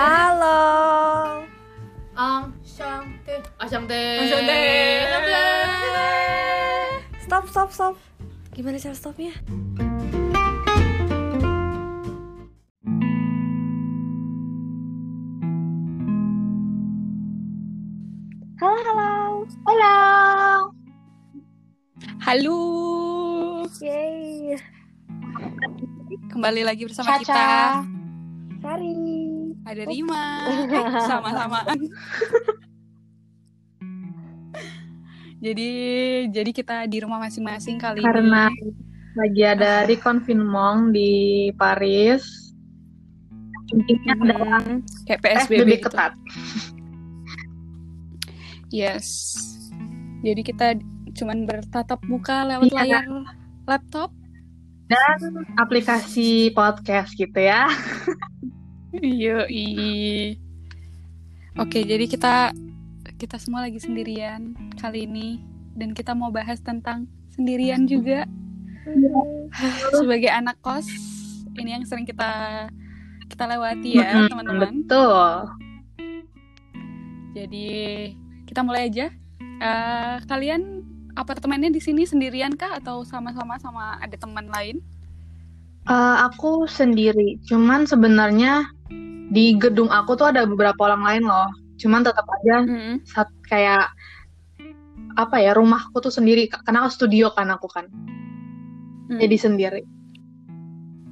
Halo. Ang Shangte. Asyangte. Asyangte. Stop, stop, stop. Gimana cara stopnya? Halo, halo. Halo. Halo, Yeay. kembali lagi bersama Caca. kita. Ada Rima, eh, sama-samaan. jadi, jadi kita di rumah masing-masing kali Karena ini. lagi ada reconfinement di Paris. Intinya adalah Hmm, kayak PSBB, PSBB gitu. ketat. Yes. Jadi kita cuman bertatap muka lewat Iya. layar laptop. Dan aplikasi podcast gitu ya. Yoi. Oke, jadi kita kita semua lagi sendirian kali ini dan kita mau bahas tentang sendirian juga sebagai anak kos. Ini yang sering kita kita lewati ya, Mm-mm, teman-teman. Betul. Jadi kita mulai aja. Eh, kalian apartemennya di sini sendirian kah atau sama-sama sama ada teman lain? Eh, aku sendiri. Cuman sebenarnya di gedung aku tuh ada beberapa orang lain loh. Cuman tetap aja Mm-mm. saat kayak apa ya rumahku tuh sendiri karena aku studio kan aku kan. Mm. Jadi sendiri.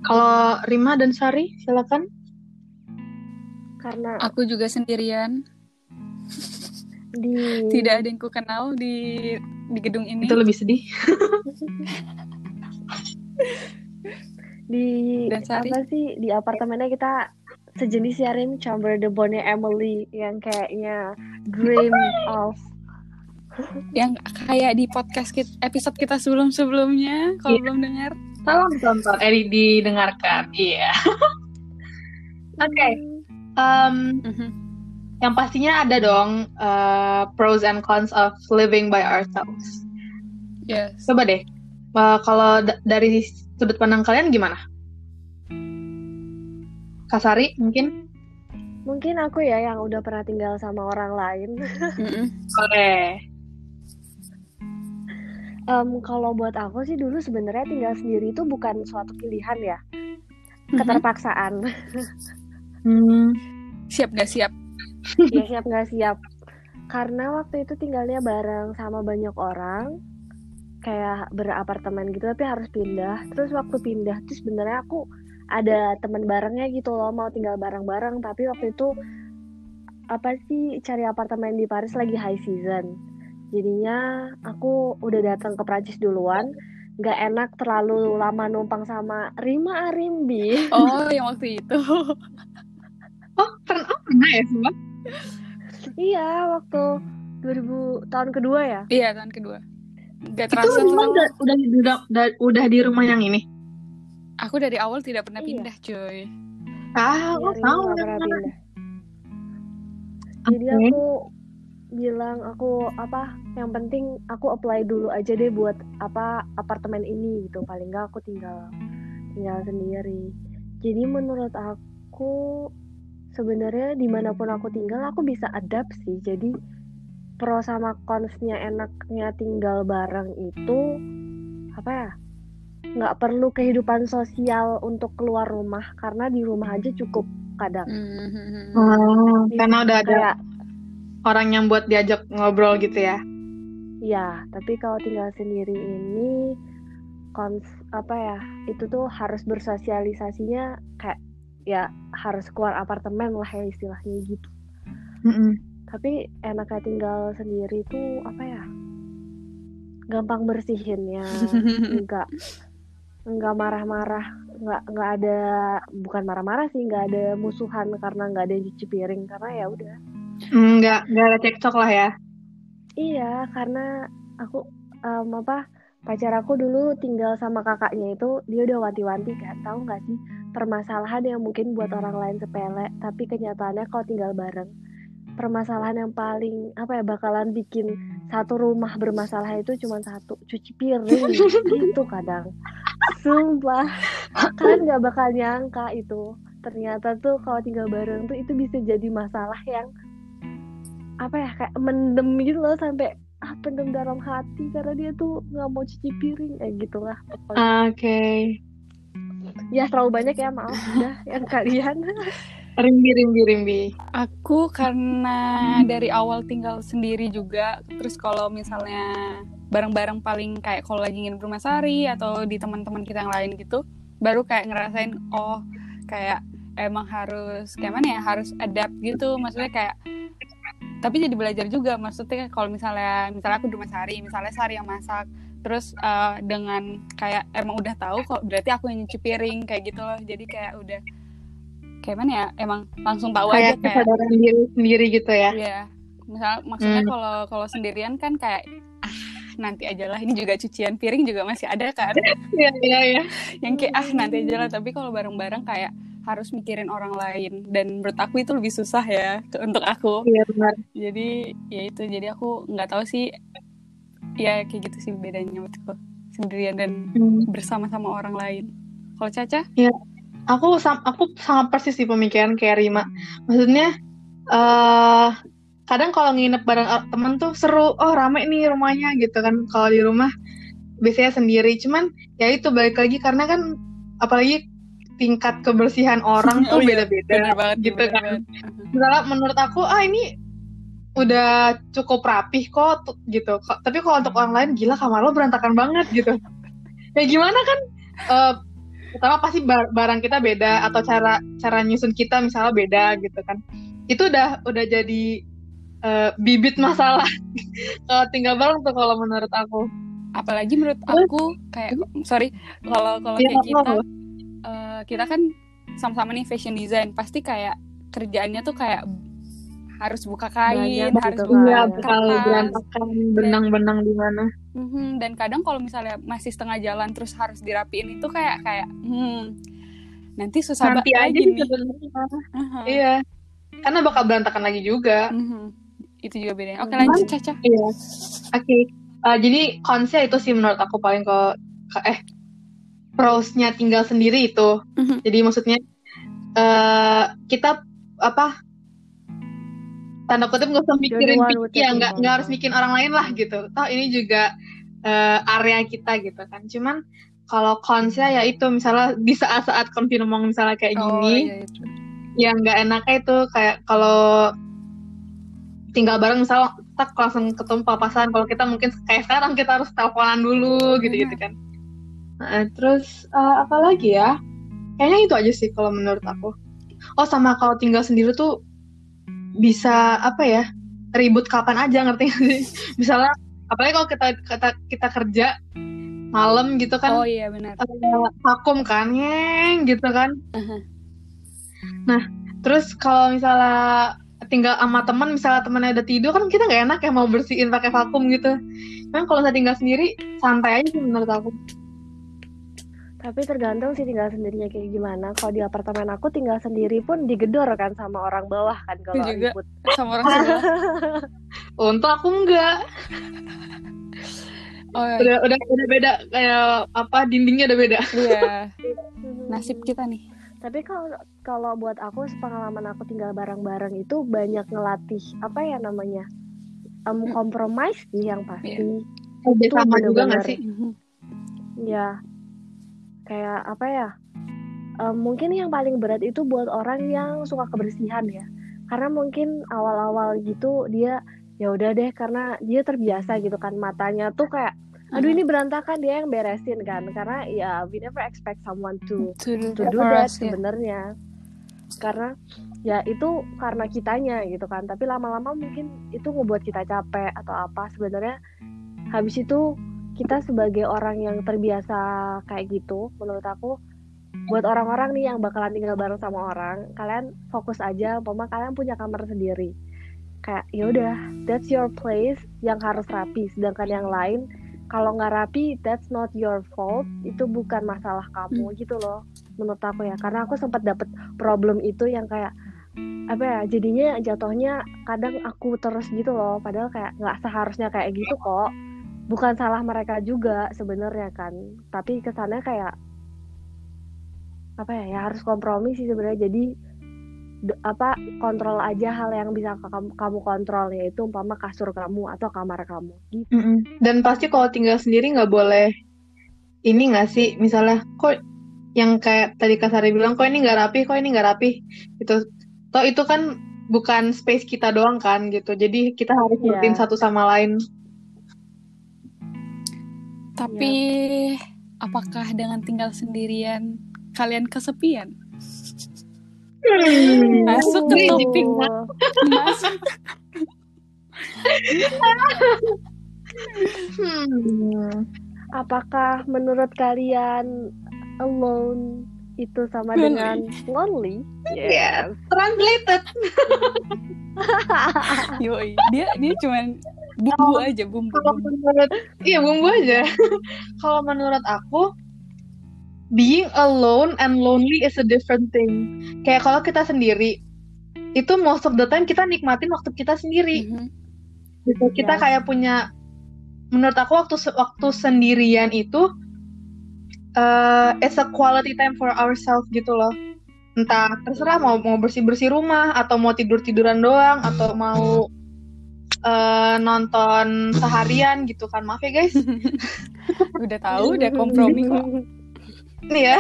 Kalau Rima dan Sari silakan. Karena Aku juga sendirian. di Tidak ada yang ku kenal di di gedung ini. Itu lebih sedih. di Dan Sari? apa sih di apartemennya kita sejenis ya Rim Chamber the Bonnie Emily yang kayaknya dream of yang kayak di podcast kit- episode kita sebelum-sebelumnya kalau Iya. belum dengar Tolong tonton, eh didengarkan. Iya. Oke. em, Mhm. yang pastinya ada dong eh, pros and cons of living by ourselves. yes Coba deh, eh, kalau da- dari sudut pandang kalian gimana? Kasari mungkin? mungkin aku ya yang udah pernah tinggal sama orang lain. Mm-mm. Boleh. Em, kalau buat aku sih dulu sebenarnya tinggal sendiri itu bukan suatu pilihan ya. Keterpaksaan. Hmm, siap gak siap? Ya siap nggak siap. Karena waktu itu tinggalnya bareng sama banyak orang kayak berapartemen gitu tapi harus pindah. Terus waktu pindah tuh sebenarnya aku ada teman barengnya gitu loh mau tinggal bareng-bareng. Tapi waktu itu apa sih cari apartemen di Paris lagi high season. Jadinya aku udah datang ke Prancis duluan. Nggak enak terlalu lama numpang sama Rima Arimbi. Oh yang waktu itu. Oh, pernah, oh, pernah ya semua? iya waktu 2000 tahun kedua ya? Iya tahun kedua. Gak Itu Rima udah, udah, udah, udah di rumah yang ini? Aku dari awal tidak pernah Iya. pindah cuy Ah, aku Rima tahu. pernah pindah. Jadi Oke. aku bilang aku apa yang penting aku apply dulu aja deh buat apa apartemen ini gitu paling nggak aku tinggal tinggal sendiri jadi menurut aku sebenarnya di mana pun aku tinggal aku bisa adapt sih jadi pro sama consnya enaknya tinggal bareng itu apa ya nggak perlu kehidupan sosial untuk keluar rumah karena di rumah aja cukup kadang Mhm. Oh, karena udah ada kayak orang yang buat diajak ngobrol gitu ya. Ya, tapi kalau tinggal sendiri ini kons apa ya? Itu tuh harus bersosialisasinya kayak ya harus keluar apartemen lah ya istilahnya gitu. Mm-mm. Tapi enaknya tinggal sendiri tuh apa ya? Gampang bersihinnya, enggak enggak marah-marah, enggak enggak ada bukan marah-marah sih, enggak ada musuhan karena enggak ada yang cuci piring karena ya udah. Enggak, enggak ada cekcok lah ya. Iya, karena aku em, apa pacar aku dulu tinggal sama kakaknya itu dia udah wanti-wanti kan, tahu nggak sih permasalahan yang mungkin buat orang lain sepele, tapi kenyataannya kalau tinggal bareng permasalahan yang paling apa ya bakalan bikin satu rumah bermasalah itu cuma satu cuci piring. Gitu kadang. Sumpah. Kalian nggak bakal nyangka itu. Ternyata tuh kalau tinggal bareng tuh itu bisa jadi masalah yang apa ya kayak mendem gitu loh sampai ah pendem dalam hati karena dia tuh nggak mau cuci piring. Eh gitulah Oke. ya terlalu banyak ya maaf udah yang kalian Rimbi, rimbi, rimbi. Aku karena dari awal tinggal sendiri juga, terus kalau misalnya bareng-bareng paling kayak kalau lagi ingin rumah sari atau di teman-teman kita yang lain gitu, baru kayak ngerasain oh kayak emang harus kayak mana ya harus adapt gitu, maksudnya kayak tapi jadi belajar juga. Maksudnya kalau misalnya misalnya aku di rumah sari, misalnya sari yang masak, terus eh, dengan kayak emang udah tahu kok berarti aku yang nyuci piring kayak gitu loh, jadi kayak udah kayak mana ya emang langsung tahu aja Kayak kayak kesadaran diri sendiri gitu ya. Iya. Misal maksudnya Hmm. kalau kalau sendirian kan kayak ah nanti aja lah ini juga cucian piring juga masih ada kan Iya, iya, iya. yang kayak ah nanti aja lah tapi kalau bareng-bareng kayak harus mikirin orang lain dan menurut aku itu lebih susah ya untuk aku Iya, benar. jadi ya itu jadi aku nggak tahu sih ya kayak gitu sih bedanya menurutku sendirian dan Hmm. bersama-sama orang lain kalau Caca Aku sam- aku sangat persis di pemikiran kayak Rima. Maksudnya eh kadang kalau nginep bareng temen tuh seru, oh rame nih rumahnya gitu kan. Kalau di rumah biasanya sendiri. Cuman ya itu balik lagi karena kan apalagi tingkat kebersihan orang tuh Oh iya, beda-beda bener banget gitu bener kan. banget. Misalnya menurut aku ah ini udah cukup rapih kok gitu. Tapi kalau untuk orang lain gila kamar lo berantakan banget gitu. Ya gimana kan eh, pertama pasti bar- barang kita beda atau cara cara nyusun kita misalnya beda gitu kan. Itu udah udah jadi eh, bibit masalah kalau tinggal bareng tuh kalau menurut aku. apalagi menurut aku kayak sorry kalau kalau Iya, kayak kita eh, kita kan sama-sama nih fashion design pasti kayak kerjaannya tuh kayak harus buka kain Banyak harus gitu buka kan. Iya, Kertas. bakal berantakan benang-benang di mana. Mhm, dan kadang kalau misalnya masih setengah jalan terus harus dirapiin itu kayak kayak hmm nanti susah Nanti banget aja lagi nih. Aha. Iya. Karena bakal berantakan lagi juga. Mhm. itu juga bedanya oke lanjut Caca Iya. Oke. Uh, jadi konsep itu sih menurut aku paling ke, ke- eh pros-nya tinggal sendiri itu. Mhm. Jadi maksudnya eh kita apa tanda kutip nggak usah mikirin one pi- with ya nggak nggak harus mikirin orang lain lah gitu. Toh ini juga eh, area kita gitu kan. Cuman kalau konsep ya itu misalnya di saat-saat konfirm ngomong misalnya kayak oh gini iya yang nggak enaknya itu kayak kalau tinggal bareng misalnya tak langsung ketemu papasan kalau kita mungkin kayak sekarang kita harus teleponan dulu gitu gitu kan. Nah, terus eh, apa lagi ya? Kayaknya itu aja sih kalau menurut aku. Oh sama kalau tinggal sendiri tuh bisa apa ya ribut kapan aja ngerti nggak sih? Misalnya apalagi kalau kita kita kita kerja malam gitu kan oh iya benar. eh, vakum kan ngeng gitu kan. Aha. nah terus kalau misalnya tinggal sama teman misalnya temannya udah tidur kan kita nggak enak ya mau bersihin pakai vakum gitu. Kan kalau saya tinggal sendiri santai aja sih menurut aku Tapi tergantung sih tinggal sendirinya kayak gimana. Kalau di apartemen aku tinggal sendiri pun digedor kan sama orang bawah kan kalau juga. ribut. sama orang sebelah untuk aku enggak oh iya. udah udah udah beda kayak apa dindingnya udah beda iya nasib kita nih Tapi kalau kalau buat aku pengalaman aku tinggal bareng-bareng itu banyak ngelatih apa ya namanya? Em, compromise sih yang pasti. udah Itu sama juga nggak sih. Ya, kayak apa ya? Em, mungkin yang paling berat itu buat orang yang suka kebersihan ya. Karena mungkin awal-awal gitu dia ya udah deh karena dia terbiasa gitu kan matanya tuh kayak aduh ini berantakan dia yang beresin kan karena ya we never expect someone to to do, to that do that ya. sebenarnya karena ya itu karena kitanya gitu kan tapi lama-lama mungkin itu ngebuat kita capek atau apa sebenarnya habis itu kita sebagai orang yang terbiasa kayak gitu menurut aku buat orang-orang nih yang bakalan tinggal bareng sama orang kalian fokus aja umpama kalian punya kamar sendiri. Kayak ya udah that's your place yang harus rapi sedangkan yang lain kalau nggak rapi that's not your fault itu bukan masalah kamu gitu loh menurut aku ya. Karena aku sempat dapet problem itu yang kayak apa ya jadinya jatuhnya kadang aku terus gitu loh padahal kayak nggak seharusnya kayak gitu kok bukan salah mereka juga sebenarnya kan tapi kesannya kayak apa ya ya harus kompromi sih sebenarnya jadi apa kontrol aja hal yang bisa kamu kamu kontrol yaitu umpama kasur kamu atau kamar kamu gitu Mm-mm. Dan pasti kalau tinggal sendiri nggak boleh ini nggak sih, misalnya kok yang kayak tadi Kak Sari bilang, kok ini nggak rapi, kok ini nggak rapi, gitu. Toh itu kan bukan space kita doang kan, gitu. Jadi kita harus ngertiin satu sama lain. Tapi apakah dengan tinggal sendirian kalian kesepian? Masuk ke topik masuk. Hmm. apakah menurut kalian alone itu sama Lonely. dengan lonely Yes. Translated. Yoi. Dia dia cuman bumbu aja bumbu. Kalau bumbu. menurut, iya bumbu aja. Kalau menurut aku, being alone and lonely is a different thing. Kayak kalau kita sendiri, itu most of the time kita nikmatin waktu kita sendiri. Mhm. Gitu. Kita Ya. kayak punya, menurut aku waktu waktu sendirian itu, uh, it's a quality time for ourselves gitu loh. Entah terserah mau mau bersih bersih rumah atau mau tidur tiduran doang atau mau uh, nonton seharian gitu kan maaf ya guys. Udah tahu, udah kompromi kok. Nih ya.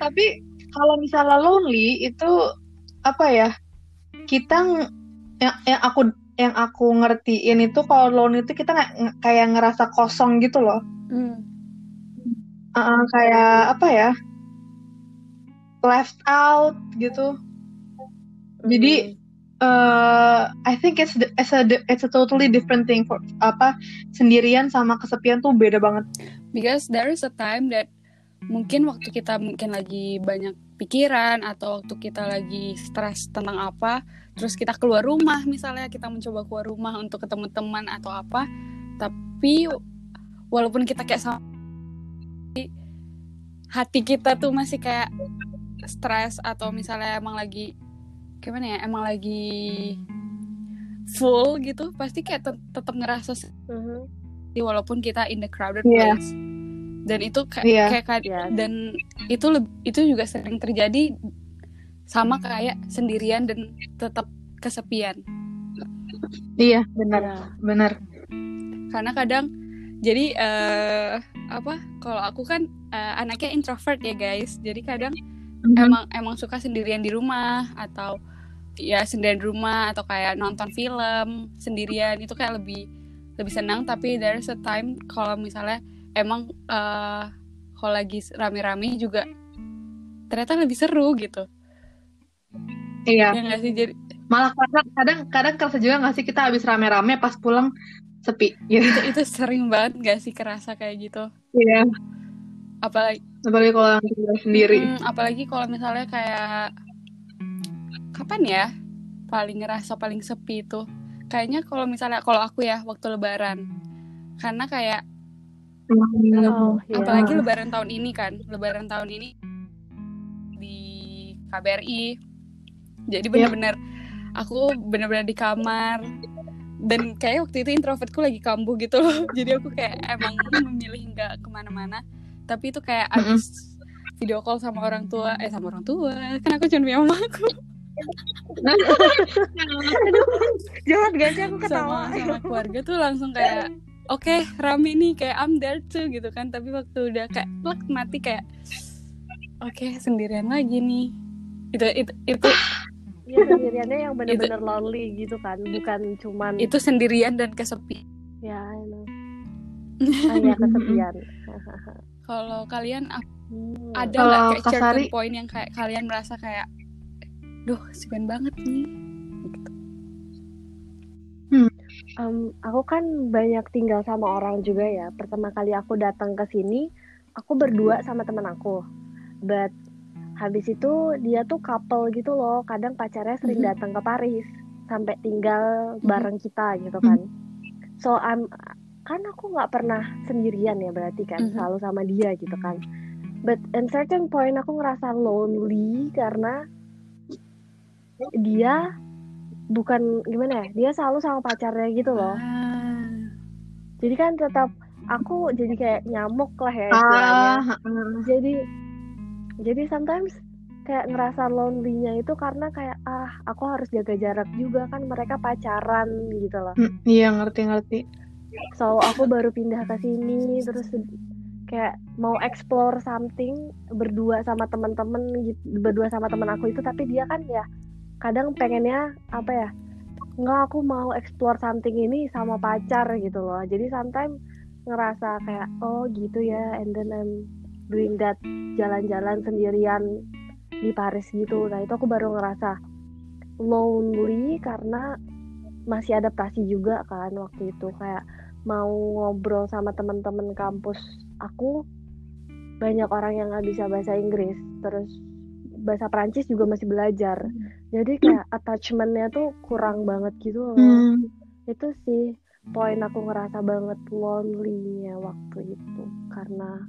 Tapi kalau misalnya lonely itu apa ya? Kita ng- yang, yang aku yang aku ngertiin itu kalau lonely itu kita nggak- nge- kayak ngerasa kosong gitu loh. Hmm. Uh, kayak apa ya? Left out gitu. Jadi uh, I think it's it's a it's a totally different thing for apa sendirian sama kesepian tuh beda banget. Because there is a time that mungkin waktu kita mungkin lagi banyak pikiran atau waktu kita lagi stres tentang apa, terus kita keluar rumah misalnya kita mencoba keluar rumah untuk ketemu teman atau apa, tapi walaupun kita kayak sama hati kita tuh masih kayak stres atau misalnya emang lagi gimana ya emang lagi full gitu pasti kayak tet- tetap ngerasa sih, walaupun kita in the crowded Iya. place dan itu kayak Iya. kayak kad- Iya. dan itu itu juga sering terjadi sama kayak sendirian dan tetap kesepian Iya benar Ya. benar. karena kadang jadi eh apa kalau aku kan eh, anaknya introvert ya guys jadi kadang emang emang suka sendirian di rumah atau ya sendirian di rumah atau kayak nonton film sendirian itu kayak lebih lebih senang tapi there's a time kalau misalnya emang eh kalau lagi rame-rame juga ternyata lebih seru gitu Iya. ya nggak sih jadi Malah kadang kadang kadang kerasa juga nggak sih kita habis rame-rame pas pulang sepi gitu. itu, itu sering banget gak sih kerasa kayak gitu Iya. apalagi Apalagi kalau sendiri. Mm, apalagi kalau misalnya kayak kapan ya? Paling ngerasa paling sepi itu. Kayaknya kalau misalnya kalau aku ya waktu lebaran. Karena kayak Hmm. Oh, iya. apalagi lebaran tahun ini kan. Lebaran tahun ini di KBRI jadi bener-bener aku bener-bener di kamar. Dan kayak waktu itu introvertku lagi kambuh gitu loh. Jadi aku kayak emang memilih nggak ke mana-mana. Tapi itu kayak abis video call sama orang tua eh sama orang tua. Kan aku cuma punya mama aku Jangan gak sih aku sama ketawa. sama keluarga tuh langsung kayak oke rame nih kayak I'm there too gitu kan tapi waktu udah kayak plek mati kayak oke sendirian lagi nih itu itu itu Iya sendiriannya yang bener-bener lonely gitu kan, bukan cuman itu sendirian dan kesepi ya I know. Ah, ya kesepian. kalau kalian Hmm. ada nggak kayak Kak certain Sari? point yang kayak kalian merasa kayak duh sepian banget nih gitu. Em, aku kan banyak tinggal sama orang juga ya. Pertama kali aku datang ke sini, aku berdua sama teman aku. But habis itu dia tuh couple gitu loh. Kadang pacarnya sering Mhm. datang ke Paris sampai tinggal bareng kita gitu kan. So I'm kan aku nggak pernah sendirian ya berarti kan selalu sama dia gitu kan. But in certain point aku ngerasa lonely karena dia bukan gimana ya dia selalu sama pacarnya gitu loh Ah. jadi kan tetap aku jadi kayak nyamuk lah ya istilahnya Ah, heeh. jadi jadi sometimes kayak ngerasa lonely-nya itu karena kayak ah aku harus jaga jarak juga kan mereka pacaran gitu loh Hmm, iya ngerti-ngerti. so aku baru pindah ke sini terus kayak mau explore something berdua sama teman-teman gitu berdua sama teman aku itu tapi dia kan ya kadang pengennya apa ya nggak aku mau explore something ini sama pacar gitu loh. Jadi sometimes ngerasa kayak oh gitu ya and then I'm doing that jalan-jalan sendirian di Paris gitu. Nah itu aku baru ngerasa lonely karena masih adaptasi juga kan waktu itu. Kayak mau ngobrol sama teman-teman kampus aku banyak orang yang nggak bisa bahasa Inggris. Terus bahasa Prancis juga masih belajar. Jadi kayak attachmentnya tuh kurang banget gitu loh. Hmm. itu sih poin aku ngerasa banget lonely-nya waktu itu. Karena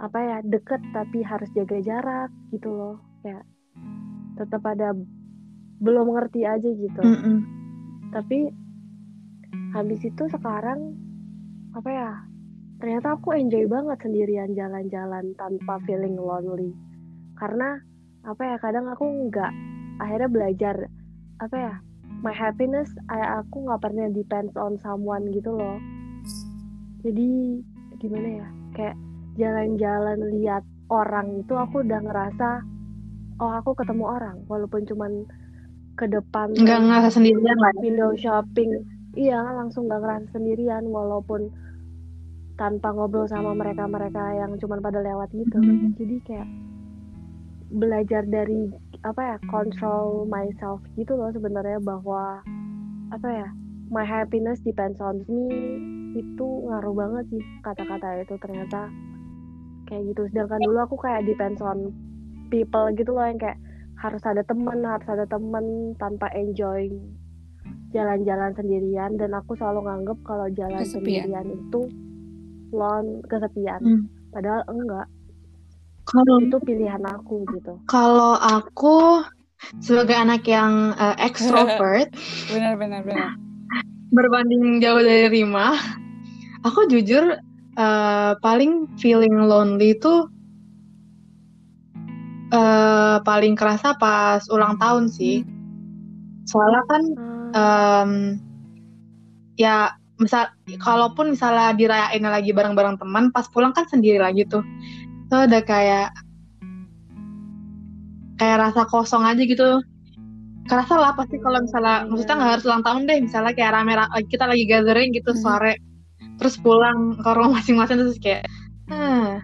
apa ya deket tapi harus jaga jarak gitu loh. Kayak tetap ada belum ngerti aja gitu. Mm-mm. tapi habis itu sekarang apa ya ternyata aku enjoy banget sendirian jalan-jalan tanpa feeling lonely karena apa ya kadang aku nggak akhirnya belajar apa ya my happiness I- aku nggak pernah depends on someone gitu loh jadi gimana ya kayak jalan-jalan lihat orang itu aku udah ngerasa oh aku ketemu orang walaupun cuman ke depan Nggak ngerasa sendirian lah. ya. window shopping iya langsung nggak ngerasa sendirian walaupun tanpa ngobrol sama mereka-mereka yang cuman pada lewat gitu Mhm. jadi kayak belajar dari apa ya control myself gitu loh sebenarnya bahwa apa ya my happiness depends on me itu ngaruh banget sih kata-kata itu ternyata kayak gitu sedangkan dulu aku kayak depends on people gitu loh yang kayak harus ada temen harus ada temen tanpa enjoy jalan-jalan sendirian dan aku selalu nganggep kalau jalan Kesepian. sendirian itu lon kesepian Hmm. padahal enggak Kalau itu pilihan aku gitu. kalau aku sebagai anak yang uh, extrovert benar benar benar. berbanding jauh dari Rima, aku jujur uh, paling feeling lonely itu uh, paling kerasa pas ulang tahun sih. Soalnya kan em, ya misal kalaupun misalnya dirayainnya lagi bareng-bareng teman pas pulang kan sendiri lagi tuh itu udah kayak kayak rasa kosong aja gitu kerasa lah pasti kalau misalnya maksudnya nggak harus ulang tahun deh misalnya kayak rame kita lagi gathering gitu Mhm. sore terus pulang ke rumah masing-masing terus kayak "Hmm."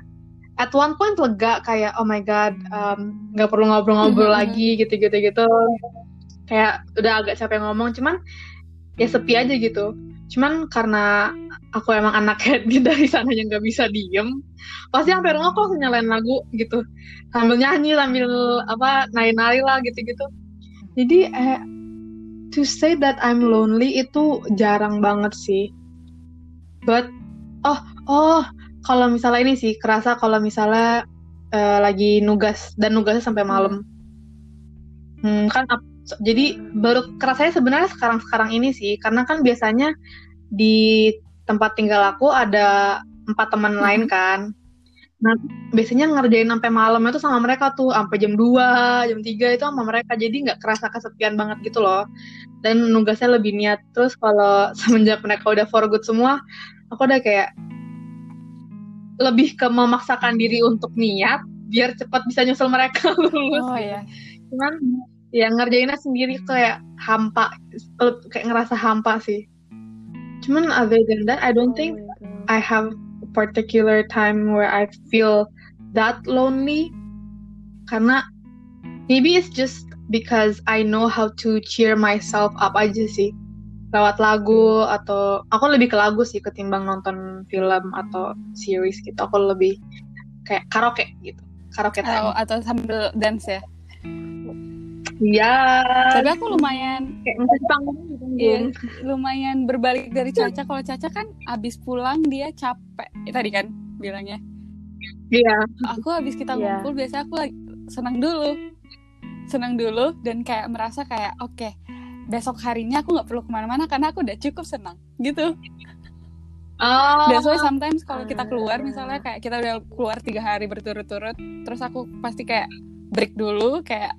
at one point lega kayak oh my god nggak perlu ngobrol-ngobrol Mhm. lagi gitu-gitu gitu kayak udah agak capek ngomong cuman ya sepi aja gitu cuman karena aku emang anaknya di dari sana yang nggak bisa diem pasti sampai rumah kok nyalain lagu gitu. Sambil nyanyi sambil apa nari-nari lah gitu-gitu. Jadi eh, to say that I'm lonely itu jarang banget sih. But oh oh kalau misalnya ini sih kerasa kalau misalnya eh, lagi nugas dan nugasnya sampai malam. Hmm, kan jadi baru kerasanya sebenarnya sekarang-sekarang ini sih karena kan biasanya di tempat tinggal aku ada empat teman lain kan. Nah biasanya ngerjain sampai malam itu sama mereka tuh sampai jam 2, jam 3 itu sama mereka. Jadi nggak kerasa kesepian banget gitu loh. Dan nugasnya lebih niat. Terus kalau semenjak mereka udah for good semua aku udah kayak lebih ke memaksakan diri untuk niat biar cepat bisa nyusul mereka. Lulus oh gitu ya cuman ya ngerjainnya sendiri kayak hampa eh, kayak ngerasa hampa sih cuman other than that I don't oh think God. I have a particular time where I feel that lonely. Karena maybe it's just because I know how to cheer myself up aja sih. Lewat lagu atau aku lebih ke lagu sih ketimbang nonton film atau series gitu. Aku lebih kayak karaoke gitu. Karaoke atau, time atau sambil dance ya? Iya, tapi aku lumayan kayak musik panggung gitu. Iya, lumayan berbalik dari Caca. Kalau Caca kan abis pulang dia capek. Eh, tadi kan bilangnya. Iya. Aku abis kita Iya. ngumpul biasa aku lagi senang dulu, senang dulu dan kayak merasa kayak oke besok harinya aku nggak perlu ke mana-mana karena aku udah cukup senang gitu. Oh. That's why sometimes kalau kita keluar misalnya kayak kita udah keluar tiga hari berturut-turut, terus aku pasti kayak break dulu kayak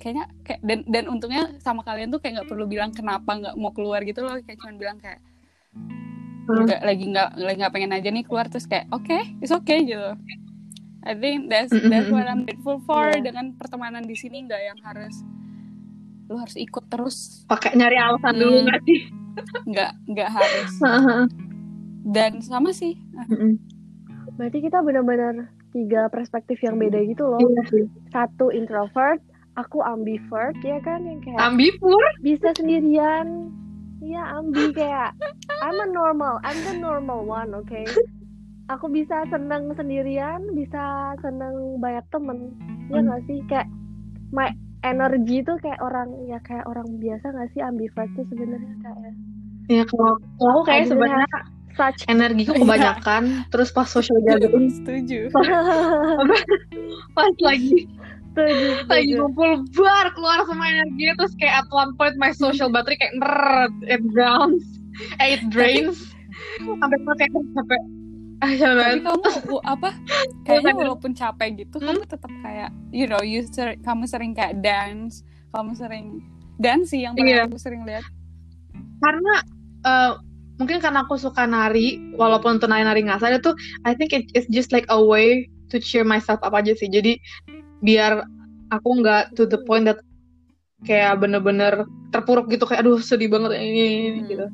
kayaknya kayak dan dan untungnya sama kalian tuh kayak nggak perlu bilang kenapa nggak mau keluar gitu loh kayak cuman bilang kayak Hmm. nggak lagi nggak lagi nggak pengen aja nih keluar terus kayak oke it's okay gitu I think that's that's what I'm grateful for Iya. dengan pertemanan di sini nggak yang harus lu harus ikut terus pakai nyari alasan dulu Hmm. nggak sih? nggak nggak harus dan sama sih Berarti kita benar-benar tiga perspektif yang beda gitu loh. Iya. Satu introvert, aku ambivert, ya kan yang kayak Ambipur. bisa sendirian. Iya ambi kayak I'm a normal, I'm the normal one, oke. Aku bisa seneng sendirian, bisa seneng banyak temen, ya Hmm. nggak sih kayak my energy tuh kayak orang ya kayak orang biasa nggak sih ambivert tuh sebenarnya kayak Ya kalau kalau aku kayak sebenarnya such energiku kebanyakan, terus pas social gathering, setuju pas lagi setuju, lagi ngumpul bar keluar semua energi terus kayak at one point my social battery kayak nerd it drowns eh it drains. Sampai kayak sampai ah capek tapi kamu apa kayaknya walaupun capek gitu kamu tetap kayak you know you ser- kamu sering kayak dance kamu sering dance sih yang pernah Iya. aku sering lihat. Karena eh, mungkin karena aku suka nari walaupun untuk nari-nari ngasal itu I think it, it's just like a way to cheer myself up aja sih. Jadi biar aku nggak to the point that kayak bener-bener terpuruk gitu kayak aduh sedih banget ini, ini, ini, Hmm. gitu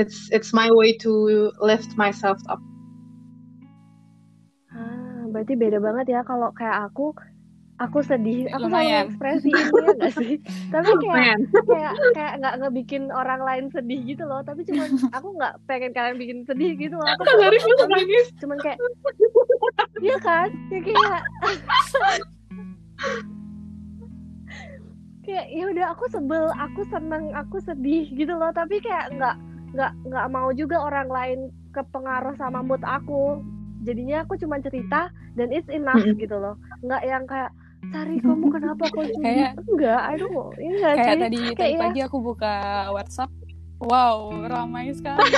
it's it's my way to lift myself up Ah, berarti beda banget ya kalau kayak aku aku sedih, aku selalu Lumayan. ekspresi ini ya gak sih? Tapi kayak Man. kayak kayak nggak ngebikin orang lain sedih gitu loh. Tapi cuman aku nggak pengen kalian bikin sedih gitu loh. Aku cuman, nangis cuman kayak Iya kan? Ya kayak kayak ya udah aku sebel, aku seneng, aku sedih gitu loh. Tapi kayak nggak nggak nggak mau juga orang lain kepengaruh sama mood aku. Jadinya aku cuma cerita dan it's enough gitu loh. Nggak yang kayak Sari kamu kenapa kok? Kayak- enggak, I don't know. Enggak kayak sih. tadi tadi Kayak ya. pagi aku buka WhatsApp wow ramai sekali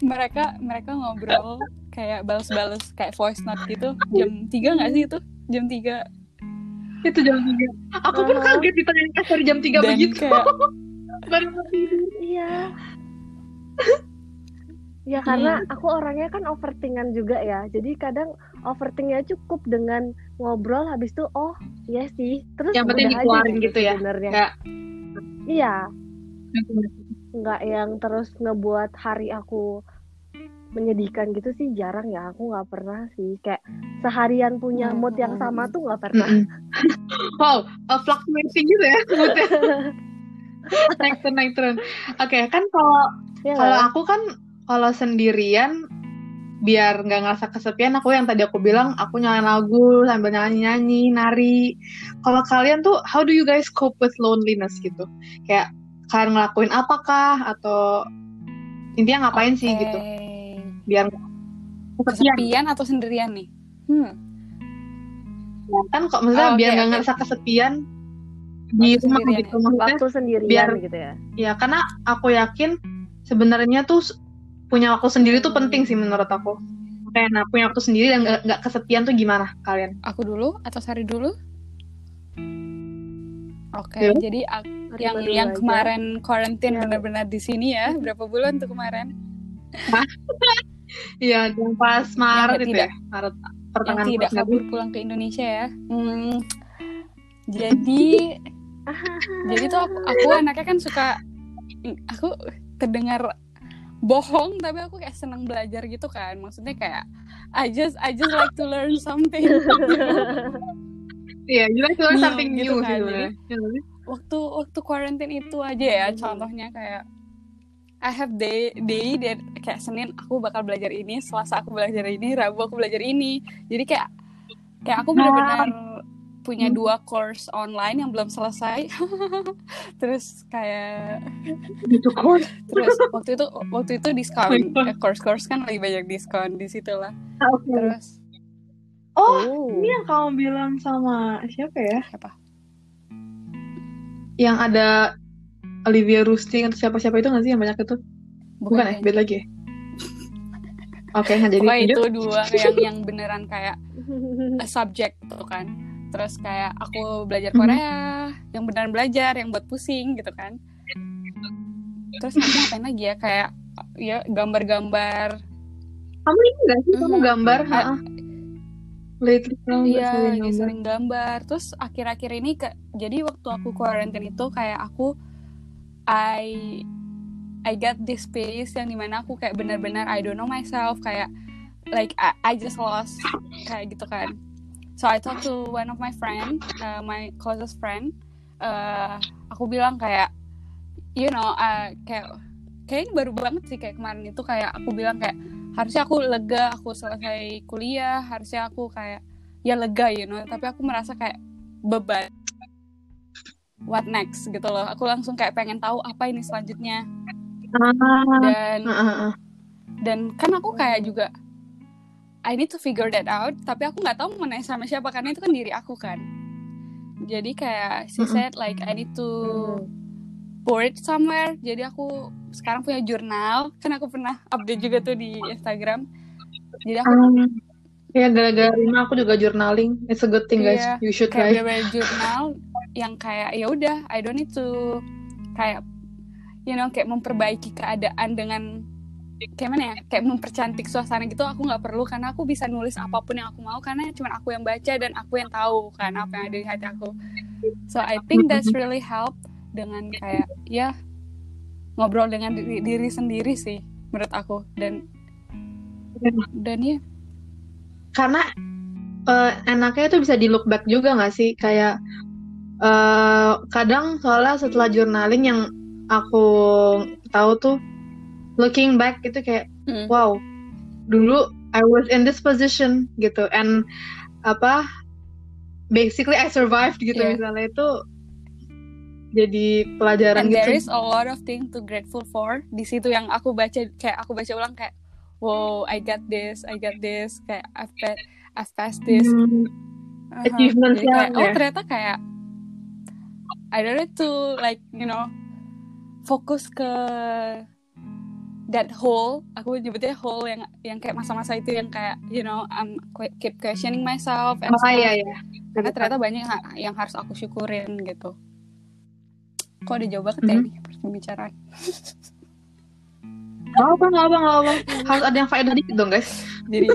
mereka mereka ngobrol kayak balas-balas kayak voice note gitu jam 3 nggak sih itu jam 3 itu jam tiga aku pun Uh-huh. kaget ditanyain kasar jam tiga dan begitu kayak baru. Iya. Ya karena aku orangnya kan overthinkan juga ya. Jadi kadang overthinknya cukup dengan ngobrol habis itu oh iya sih. Terus Yang penting aja dikeluarin gitu ya. sebenarnya. Kayak- Iya, nggak yang terus ngebuat hari aku menyedihkan gitu sih jarang ya. Aku nggak pernah sih kayak seharian punya mood yang sama tuh nggak pernah. Mm-mm. wow uh, fluctuating gitu ya moodnya. naik turun naik turun oke kan kalau Ya kalau nggak? aku kan kalau sendirian biar nggak ngerasa kesepian aku yang tadi aku bilang aku nyalain lagu sambil nyanyi nyanyi nari kalau kalian tuh how do you guys cope with loneliness gitu kayak kalian ngelakuin apakah atau intinya ngapain sih Oke. gitu biar kesepian kesepian atau sendirian nih hmm kan kok maksudnya Oh, biar nggak oke. ngerasa kesepian di Waktu rumah sendirian gitu ya? maksudnya waktu sendirian biar- gitu ya. ya karena aku yakin sebenarnya tuh punya waktu sendiri tuh penting sih menurut aku kayak nah punya waktu sendiri dan nggak kesepian tuh gimana kalian aku dulu atau Sari dulu oke Ya. jadi ak- Rima yang dulu yang aja. kemarin quarantine Ya. benar-benar di sini ya berapa bulan tuh kemarin Iya, yang pas Maret itu tidak- ya, Maret yang pertengahan tidak Maret. nggak kabur pulang ke Indonesia ya. Hmm, jadi jadi tuh aku, aku anaknya kan suka aku terdengar bohong tapi aku kayak senang belajar gitu kan. Maksudnya kayak I just I just like to learn something. Iya, you like to learn New something gitu new sih kan, waktu waktu quarantine itu aja ya Hmm. contohnya kayak I have day day dan kayak Senin aku bakal belajar ini Selasa aku belajar ini Rabu aku belajar ini jadi kayak kayak aku benar-benar punya Hmm. dua course online yang belum selesai terus kayak Gitu kok. terus waktu itu waktu itu diskon Oh my God. course course kan lagi banyak diskon di situ lah Ah, Oke. terus Oh, Oh. ini yang kamu bilang sama siapa ya? Siapa? Yang ada Olivia Rusting atau siapa-siapa itu nggak sih yang banyak itu? Bukan, ya, kayaknya. beda lagi ya? Oke, nggak jadi Pokoknya itu dua yang yang beneran kayak a subject tuh kan. Terus kayak aku belajar Mhm. Korea, yang beneran belajar, yang buat pusing gitu kan. Terus aku ngapain lagi ya kayak ya gambar-gambar. Kamu ini nggak sih? Kamu Mhm. gambar? Kamu nggak Iya, sering gambar. Terus akhir-akhir ini ke jadi waktu aku quarantine itu kayak aku I I got this space yang di mana aku kayak benar-benar I don't know myself kayak like I, I just lost kayak gitu kan. So I talked to one of my friend, uh, my closest friend. Uh, aku bilang kayak you know uh, kayak kayaknya baru banget sih kayak kemarin itu kayak aku bilang kayak harusnya aku lega aku selesai kuliah harusnya aku kayak ya lega you know tapi aku merasa kayak beban what next gitu loh. Aku langsung kayak pengen tahu apa ini selanjutnya. Ah, dan ah, ah, dan kan aku kayak juga I need to figure that out tapi aku nggak tahu mau nanya sama siapa karena itu kan diri aku kan. Jadi kayak she said like I need to pour it somewhere. Jadi aku sekarang punya jurnal. Kan aku pernah update juga tuh di Instagram. Jadi aku Ah. Ya gara-gara Rima aku juga journaling. It's a good thing guys. Iya, You should kayak try. bener jurnal yang kayak ya udah I don't need to kayak you know kayak memperbaiki keadaan dengan kayak mana ya kayak mempercantik suasana gitu aku nggak perlu karena aku bisa nulis apa pun yang aku mau karena cuma aku yang baca dan aku yang tahu kan apa yang ada di hati aku so I think that's really help dengan kayak ya ngobrol dengan diri, diri sendiri sih menurut aku dan dan ya Karena eh, enaknya itu bisa di look back juga nggak sih? Kayak eh, kadang soalnya setelah journaling yang aku tahu tuh looking back itu kayak mm, wow dulu I was in this position gitu. And apa basically I survived gitu Yeah. misalnya. Itu jadi pelajaran and there gitu is a lot of thing to grateful for. Di situ yang aku baca kayak aku baca ulang kayak wow I got this I got this. Kayak I've pa- I've passed this. Hmm, Aha. achievements Jadi kayak, oh ya. ternyata kayak I don't need to like you know fokus ke that hole. Aku nyebutnya hole yang yang kayak masa-masa itu yang kayak you know I'm keep questioning myself and oh iya iya. Karena ternyata banyak yang, yang harus aku syukurin gitu. Kok udah jauh banget ya Mhm. ini pembicaraan nggak apa nggak apa nggak apa. Harus ada yang faedah dikit dong guys. Jadi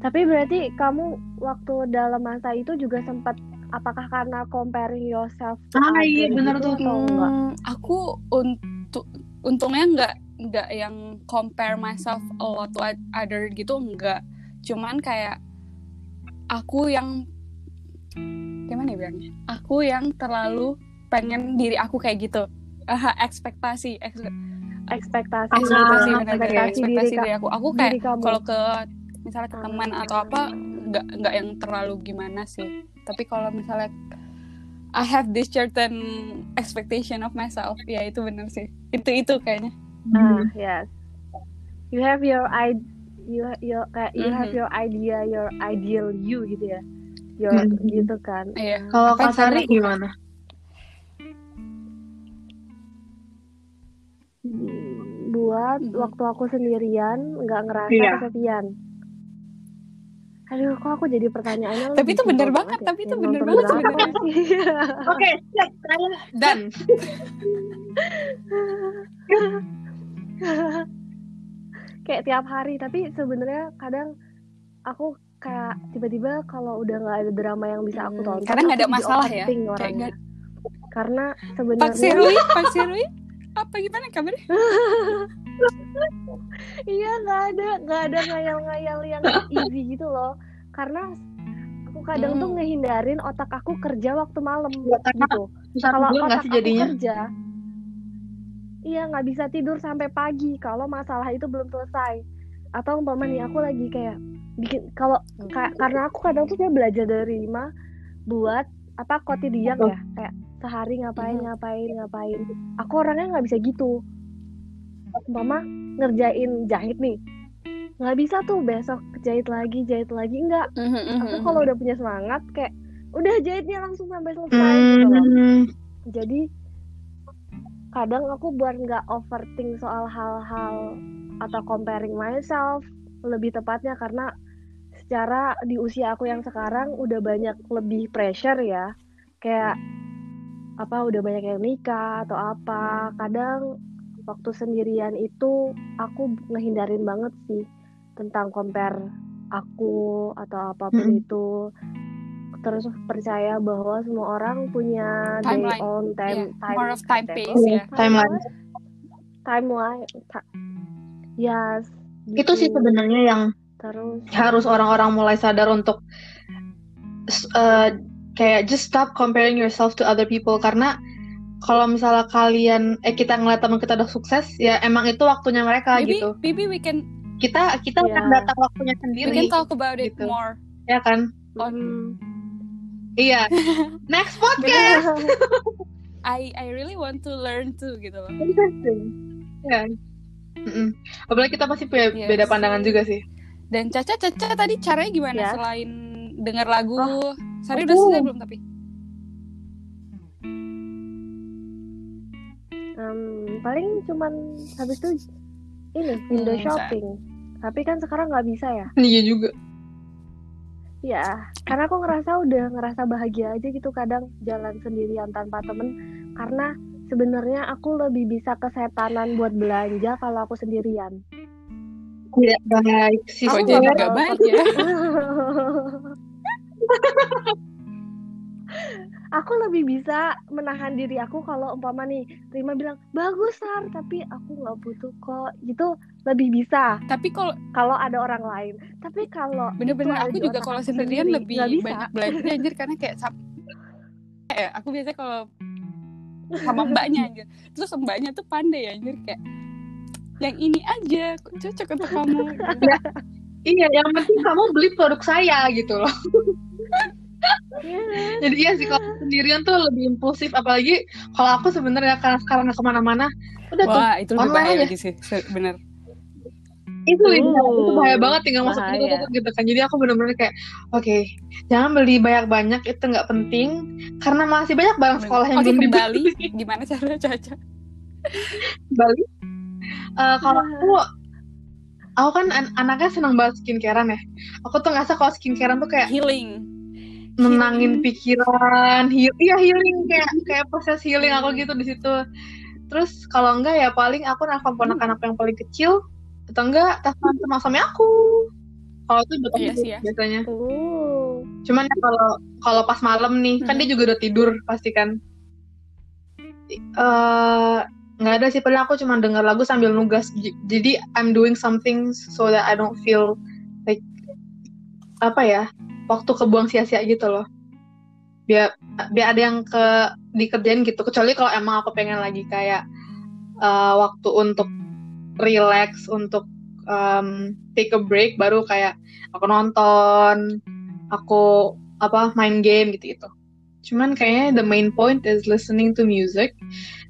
Tapi berarti kamu waktu dalam masa itu juga sempat apakah karena comparing yourself Ah, iya, bener gitu tuh. atau enggak? Hmm, aku untuk untungnya nggak nggak yang compare myself a lot to other gitu enggak cuman kayak aku yang gimana ya bilangnya? Aku yang terlalu pengen diri aku kayak gitu Aha, ekspektasi eks- Ekspektasi, ekspektasi Ah, bener kayak ekspektasi diri, ekspektasi ka- diri aku. Aku kayak kalau ke misalnya ke teman atau apa nggak nggak yang terlalu gimana sih. Tapi kalau misalnya I have this certain expectation of myself ya itu bener sih. Itu itu kayaknya. Ah, yes. You have your i you you kayak you have Mhm. your idea, your ideal you gitu ya. Your Mhm. gitu kan. iya. Kalau Apa yang Kak Sari selalu- gimana Buat Mhm. waktu aku sendirian nggak ngerasa Iya. kesepian. Aduh, kok aku jadi pertanyaannya Tapi itu bener simpel banget, ya? tapi itu Yang bener banget sebenarnya. oke siap saya dan kayak tiap hari tapi sebenarnya kadang aku kayak tiba-tiba kalau udah nggak ada drama yang bisa aku Hmm, tonton kadang nggak ada masalah ya. Kayak nggak- karena Pak sebenarnya Sirwi Pak Sirwi apa gimana kabarnya? Iya nggak ada nggak ada ngayal-ngayal yang easy gitu loh. Karena aku kadang tuh Hmm. ngehindarin otak aku kerja waktu malam Ya, karena gitu. kalau otak sih aku jadinya? kerja iya nggak bisa tidur sampai pagi kalau masalah itu belum selesai. Atau umpama nih aku lagi kayak bikin kalau ka- karena aku kadang tuh saya belajar dari Rima buat apa kotidian ya kayak sehari ngapain Mhm. ngapain ngapain. Aku orangnya nggak bisa gitu. Umpama ngerjain jahit nih. Nggak bisa tuh besok jahit lagi jahit lagi. Enggak aku kalau udah punya semangat kayak udah jahitnya langsung sampai selesai gitu loh. Hmm, jadi kadang aku buat nggak overthink soal hal-hal atau comparing myself lebih tepatnya karena secara di usia aku yang sekarang udah banyak lebih pressure ya. Kayak apa udah banyak yang nikah atau apa kadang waktu sendirian itu aku ngehindarin banget sih tentang compare aku atau apa pun Mm-mm. itu terus percaya bahwa semua orang punya their Timeline. own time Yeah, time more of time pace ya. Timeline. timeline ta- yes Itu sih gitu. sebenarnya yang terus harus orang-orang mulai sadar untuk eh, kayak just stop comparing yourself to other people. Karena kalau misalnya kalian eh kita ngeliat teman kita udah sukses ya emang itu waktunya mereka maybe gitu. maybe we can kita kita Iya. akan datang waktunya we sendiri can talk about it gitu. more. Ya kan? Mm, iya. Next podcast. I I really want to learn too gitu loh. Interesting. Ya Mm-mm. apalagi kita pasti punya Yes. beda pandangan juga sih. Dan Caca Caca tadi caranya gimana Yes. selain dengar lagu? Oh, Sari udah selesai belum tapi? Em, paling cuman habis itu ini window Hmm, shopping. Tapi kan sekarang nggak bisa ya? Iya juga. Ya karena aku ngerasa udah ngerasa bahagia aja gitu kadang jalan sendirian tanpa temen. Karena sebenarnya aku lebih bisa kesetanan buat belanja kalau aku sendirian. Tidak baik. Sih kok jadi nggak- gak baik ya aku lebih bisa menahan diri aku kalau umpama nih Rima bilang bagus Sar tapi aku nggak butuh kok. Gitu lebih bisa. Tapi kalau kalau ada orang lain. Tapi kalau bener-bener aku juga kalau sendirian sendiri, lebih banyak belajar anjir karena kayak kayak aku biasanya kalau sama mbaknya anjir. Terus mbaknya tuh pandai anjir kayak yang ini aja cocok untuk kamu. Iya yang penting kamu beli produk saya gitu loh Iya. Jadi iya sih kalau sendirian tuh lebih impulsif. Apalagi kalau aku sebenarnya karena sekarang nggak ke mana-mana udah tuh wah itu lebih online bahaya aja. lagi sih se- bener. Itu Uh, itu bahaya banget tinggal masuk bahaya. gitu, gitu kan. Jadi aku bener-bener kayak oke jangan beli banyak-banyak itu nggak penting. Karena masih banyak barang sekolah yang belum dibeli. Gimana cara Caca Bali? Eh, kalau aku aku kan an- anaknya senang banget skincarean ya. Aku tuh ngerasa kalau skincarean tuh kayak healing nenangin pikiran heal iya healing kayak kayak proses healing aku gitu di situ. Terus kalau enggak ya paling aku nelfon ponakan aku yang paling kecil atau enggak telepon sama suami aku. Kalau itu udah Iya sih ya. biasanya. Uh, cuman ya kalau kalau pas malam nih kan Hmm. dia juga udah tidur pasti kan. Eh nggak ada sih paling aku cuma denger lagu sambil nugas. Jadi I'm doing something so that I don't feel like apa ya waktu kebuang sia-sia gitu loh. Biar biar ada yang ke dikerjain gitu. Kecuali kalau emang aku pengen lagi kayak eh, waktu untuk relax untuk um, take a break baru kayak aku nonton aku apa main game gitu gitu cuman kayaknya the main point is listening to music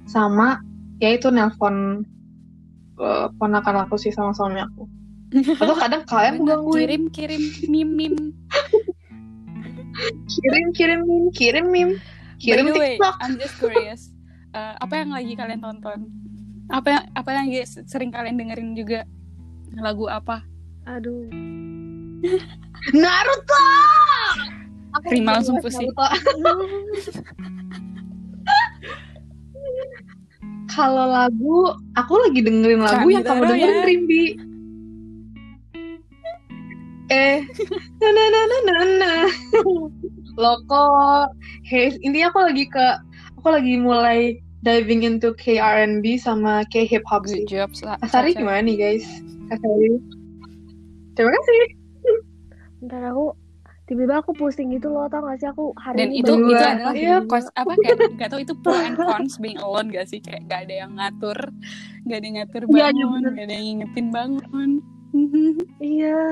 sama ya itu nelpon uh, ponakan aku sih sama suami aku. Atau kadang kalian gangguin kirim kirim meme meme kirim kirim meme kirim meme kirim By the way, tiktok I'm just curious. Eh, apa yang lagi kalian tonton? Apa yang apa yang lagi sering kalian dengerin juga? Lagu apa? aduh Naruto aku Rima lagi langsung pusing. Naruto. kalau lagu aku lagi dengerin lagu Kak yang kamu dengerin ya. Rimbi eh na na na na na na loko hey intinya aku lagi ke aku lagi mulai diving into K R&B sama K hip hop sih. Job, Sa- Asari gimana nih guys? Asari terima kasih. Ntar aku tiba-tiba aku pusing gitu loh tau gak sih? Aku hari Dan ini itu itu adalah Iya. kos apa kayak gak tau itu pro and cons being alone gak sih? Kayak gak ada yang ngatur, gak ada yang ngatur Iya, iya, bangun, bener. gak ada yang ngingetin bangun. iya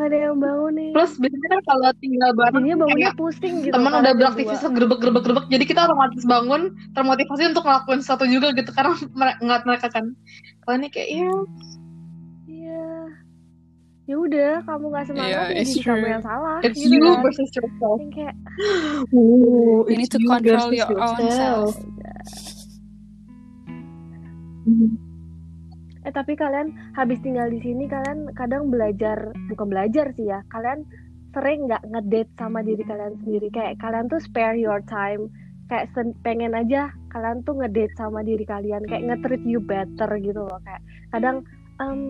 nggak ada yang bangun nih plus biasanya kan kalau tinggal bareng jadinya bangunnya kayak pusing gitu teman udah beraktivitas gerbek gerbek gerbek jadi kita otomatis bangun termotivasi untuk ngelakuin sesuatu juga gitu karena mere- ngeliat mereka kan kalau ini kayak ya iya ya udah kamu nggak semangat it's jadi kamu true. yang salah it's gitu you kan. versus yourself Yang kayak Ooh, You need to you control your own yourself. self. Mhm. Eh tapi kalian habis tinggal di sini kalian kadang belajar bukan belajar sih ya kalian sering nggak ngedate sama diri kalian sendiri kayak kalian tuh spare your time kayak pengen aja kalian tuh ngedate sama diri kalian kayak nge-treat you better gitu loh kayak kadang em,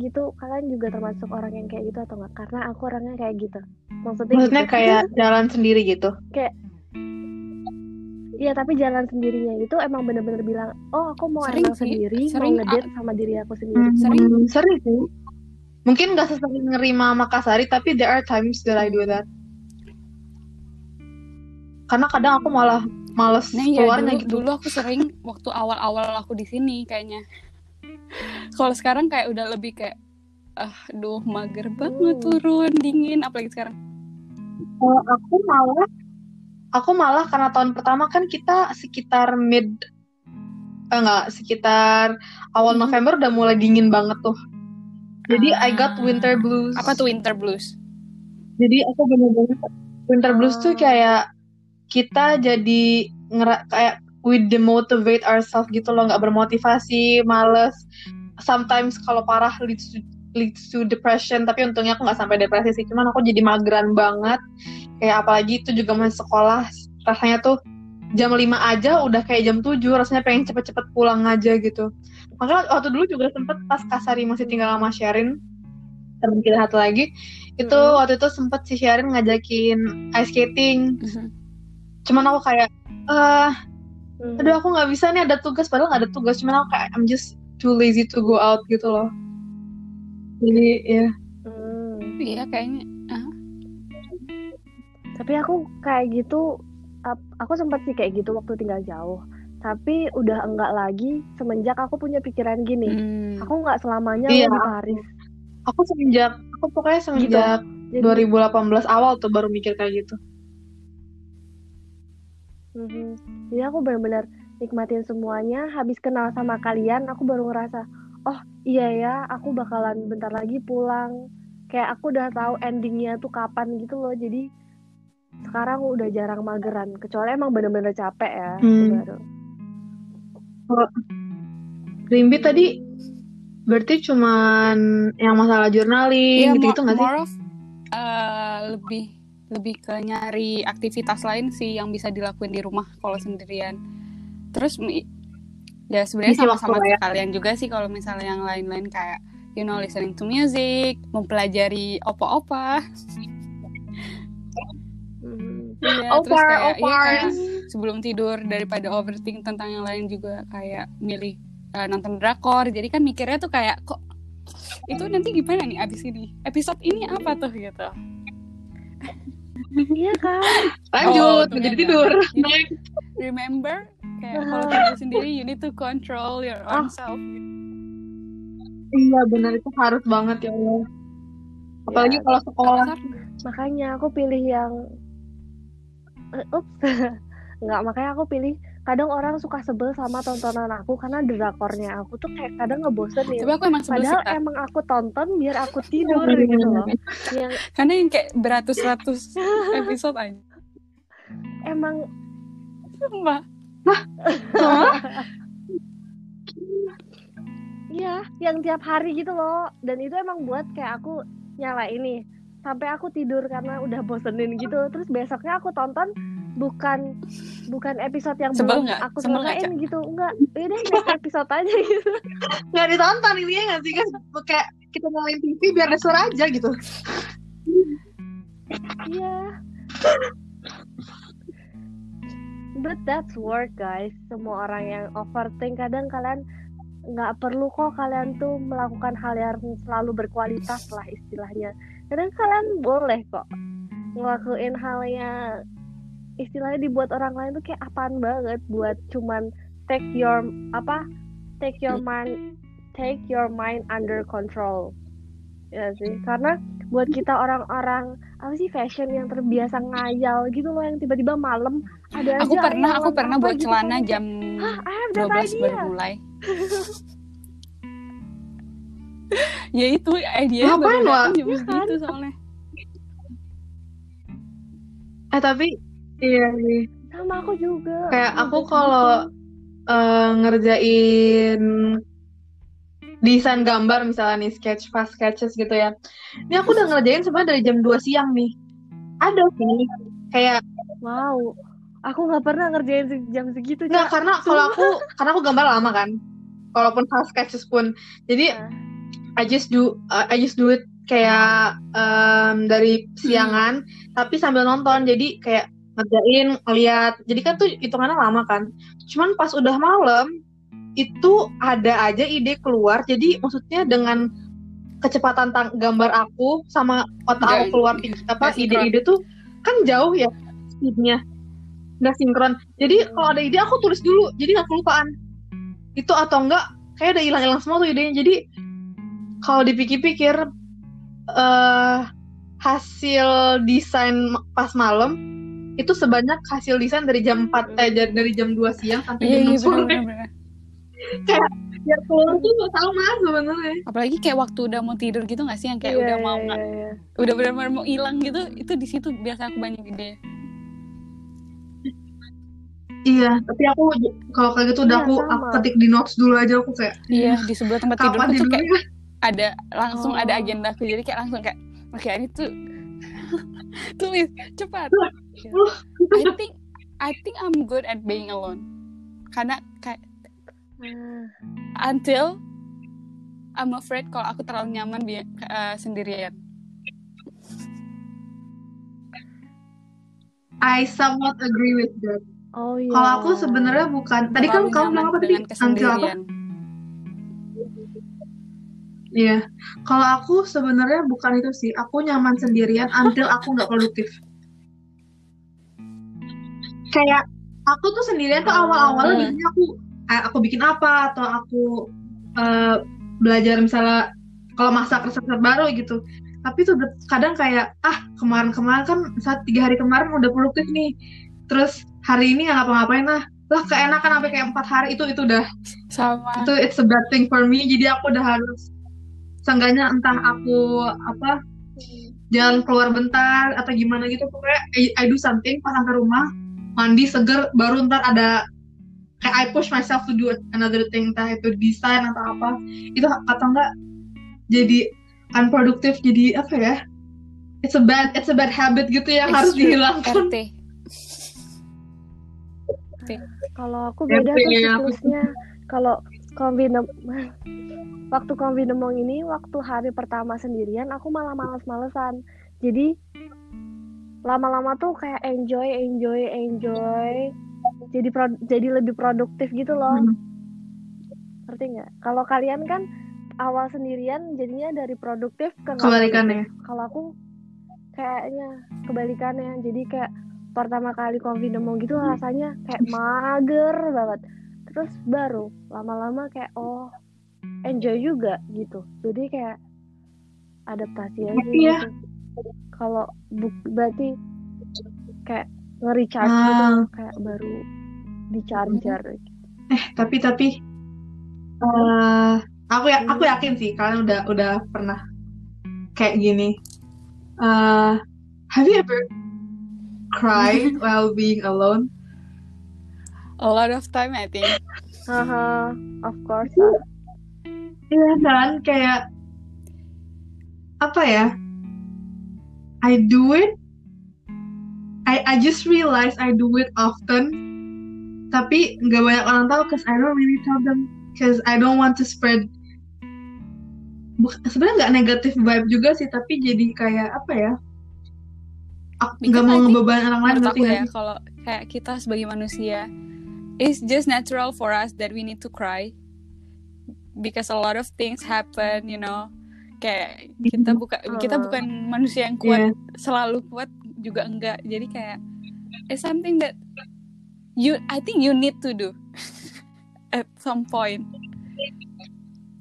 gitu kalian juga termasuk orang yang kayak gitu atau enggak karena aku orangnya kayak gitu maksudnya, Maksudnya gitu. kayak jalan sendiri gitu. Iya tapi jalan sendirinya itu emang bener-bener bilang oh aku mau Sering emang sih, sendiri sering, mau ngedate sama diri aku sendiri Hmm, Sering. sering sih. Mungkin gak sesering nerima Makassari, tapi there are times that I do that. Karena kadang aku malah males Nah iya keluarnya dulu, gitu. dulu aku sering waktu awal-awal aku di sini kayaknya. Kalau sekarang kayak udah lebih kayak ah, aduh mager banget Hmm. turun dingin apalagi sekarang. Kalau aku malah, aku malah karena tahun pertama kan kita sekitar mid, eh, enggak, sekitar awal Mhm. November udah mulai dingin banget tuh. Jadi I got Ah. winter blues. Apa tuh winter blues? Jadi aku bener-bener winter blues tuh Oh. kayak kita jadi ngera kayak we demotivate ourselves gitu loh, nggak bermotivasi, males. Sometimes kalau parah leads to, depression, tapi untungnya aku nggak sampai depresi sih. Cuman aku jadi mageran banget. Kayak apalagi itu juga masih sekolah, rasanya tuh jam 5 aja udah kayak jam 7, rasanya pengen cepet-cepet pulang aja gitu. Makanya waktu dulu juga sempet pas Kasari masih tinggal sama Sherin, temen kita satu lagi, itu Mm-mm. waktu itu sempet si Sherin ngajakin ice skating. Mhm. Cuman aku kayak, eh Mhm. aduh aku nggak bisa nih ada tugas, padahal nggak ada tugas. Cuman aku kayak, I'm just too lazy to go out gitu loh. Jadi ya, Hmm. Iya kayaknya. Tapi aku kayak gitu, aku sempat sih kayak gitu waktu tinggal jauh. Tapi udah enggak lagi semenjak aku punya pikiran gini. Hmm. Aku nggak selamanya Iya. di Paris. aku semenjak, aku pokoknya semenjak Jadi, 2018 awal tuh baru mikir kayak gitu. Mhm. Jadi aku benar-benar nikmatin semuanya. Habis kenal sama kalian, aku baru ngerasa, oh iya ya, aku bakalan bentar lagi pulang. Kayak aku udah tahu endingnya tuh kapan gitu loh. Jadi sekarang udah jarang mageran. Kecuali emang bener-bener capek ya. Hmm. baru. Rimbi tadi berarti cuman yang masalah journaling Iya, gitu-gitu nggak sih? more of, eh, lebih lebih ke nyari aktivitas lain sih yang bisa dilakuin di rumah kalau sendirian. Terus mi- ya sebenarnya waktu sama-sama ya. kalian juga sih kalau misalnya yang lain-lain kayak you know listening to music, mempelajari opa-opa. Iya, terus kayak iya opar. kayak sebelum tidur daripada overthink tentang yang lain juga kayak milih eh, nonton drakor. Jadi kan mikirnya tuh kayak kok itu nanti gimana nih abis ini? Episode ini apa tuh gitu. Iya kan? Lanjut, Oh, menjadi tidur. remember kayak kalau tinggal sendiri you need to control your own Ah. self Iya benar itu harus banget ya Allah. Apalagi Ya, kalau sekolah. makanya aku pilih yang Eh, ups. Nggak, makanya aku pilih kadang orang suka sebel sama tontonan aku karena drakornya aku tuh kayak kadang ngebosenin. tapi aku emang sebel Padahal Kak. emang aku tonton biar aku tidur gitu loh. Yang karena yang kayak beratus-ratus episode aja emang Sumpah. Iya, yang tiap hari gitu loh. Dan itu emang buat kayak aku nyala ini sampai aku tidur karena udah bosenin gitu. Terus besoknya aku tonton bukan bukan episode yang Sebel belum nggak? aku selesaiin gitu. Enggak, ini next episode aja gitu. Nggak ditonton ini ya nggak sih kan? Kayak kita nyalain TV biar ada suara aja gitu. Iya. But that's work guys. Semua orang yang overthink kadang kalian nggak perlu kok kalian tuh melakukan hal yang selalu berkualitas lah istilahnya. Kadang kalian boleh kok ngelakuin hal yang istilahnya dibuat orang lain tuh kayak apaan banget buat cuman take your apa take your mind take your mind under control ya sih karena buat kita orang-orang apa sih fashion yang terbiasa ngayal gitu loh yang tiba-tiba malam ada aku aja pernah aku pernah apa buat gitu celana kan. jam Hah, I have that 12 idea. baru mulai ya itu idea Ngapain, baru Wak? datang jam Iya kan? segitu soalnya Eh tapi iya nih. sama aku juga Kayak Aku kalau gitu. eh, ngerjain desain gambar misalnya nih sketch fast sketches gitu ya. Ini aku udah ngerjain sebenarnya dari jam 2 siang nih. Ada sih kayak Wow. Aku nggak pernah ngerjain se- jam segitu, nggak karena kalau aku karena aku gambar lama kan. Walaupun fast sketches pun. Jadi Nah, I just do uh, I just do it kayak um, dari siangan tapi sambil nonton jadi kayak ngerjain ngeliat jadi kan tuh hitungannya lama kan cuman pas udah malam itu ada aja ide keluar. Jadi maksudnya dengan kecepatan tang- gambar aku sama otak aku keluar pik- apa ide-ide tuh kan jauh ya speednya. Nggak sinkron. Jadi kalau ada ide aku tulis dulu. Jadi nggak kelupaan. Itu atau enggak kayak udah hilang-hilang semua tuh idenya. Jadi kalau dipikir-pikir eh hasil desain pas malam itu sebanyak hasil desain dari jam 4 eh dari- jam 2 siang sampai Iya jam iya 6 sore benar-benar. ya keluar tuh sama sebenarnya Apalagi kayak waktu udah mau tidur gitu nggak sih yang kayak iya, udah mau nggak iya. udah benar-benar mau hilang gitu itu di situ biasa aku banyak ide. iya tapi aku kalau kayak gitu udah Iya, aku sama. aku ketik di notes dulu aja aku kayak Iya di sebelah tempat tidurku tuh kayak ada langsung ada Oh. agenda aku jadi kayak langsung kayak oke ini tuh tulis cepat. I think I think I'm good at being alone karena kayak Nah, until I'm afraid kalau aku terlalu nyaman bi- eh, sendirian. I somewhat agree with that Oh iya. kalau aku sebenarnya bukan tadi kan kamu bilang apa tadi dengan until apa kesendirian. Iya, kalau aku sebenarnya bukan itu sih. Aku nyaman sendirian until aku nggak produktif. Kayak aku tuh sendirian tuh awal-awalnya Hmm. biasanya aku aku bikin apa atau aku eh, belajar misalnya kalau masak resep-resep baru gitu. Tapi tuh kadang kayak ah kemarin-kemarin kan saat tiga hari kemarin udah produktif nih. Terus hari ini nggak ngapa-ngapain lah. Lah keenakan sampai kayak empat hari itu itu udah Sama. itu it's a bad thing for me jadi aku udah harus seenggaknya entah aku apa jalan keluar bentar atau gimana gitu pokoknya I, I do something pas sampai rumah mandi seger baru ntar ada kayak I push myself to do another thing entah itu desain atau apa itu atau enggak jadi unproductive jadi apa ya it's a bad it's a bad habit gitu yang It's harus true. dihilangkan. Kalau aku beda tuh siklusnya. Kalau kombinem waktu kombinemong ini waktu hari pertama sendirian aku malah males-malesan. Jadi lama-lama tuh kayak enjoy, enjoy, enjoy. Jadi pro- jadi lebih produktif gitu loh. Hmm. Ngerti nggak? Kalau kalian kan awal sendirian jadinya dari produktif ke Kebalikannya. Kalau aku kayaknya kebalikannya. Jadi kayak pertama kali konfinemong gitu rasanya kayak mager banget. Terus baru lama-lama kayak oh enjoy juga gitu. Jadi kayak adaptasi aja Iya. gitu. Kalau berarti kayak nge-recharge Ah. gitu kayak baru di charger Eh, tapi tapi eh aku ya aku yakin sih kalian udah udah pernah kayak gini. eh have you ever cried while being alone? A lot of time I think. Haha, of course. Iya kan kayak apa ya? I do it. I I just realize I do it often. Tapi nggak banyak orang tahu cause I don't really tell them cause I don't want to spread sebenarnya nggak negatif vibe juga sih tapi jadi kayak apa ya nggak mau think ngebebanin orang lain Menurut ngerti aku nggak ya kalau kayak kita sebagai manusia it's just natural for us that we need to cry because a lot of things happen, you know. Kayak kita bukan kita Uh. bukan manusia yang kuat Iya. selalu kuat juga enggak. Jadi kayak it's something that you I think you need to do at some point.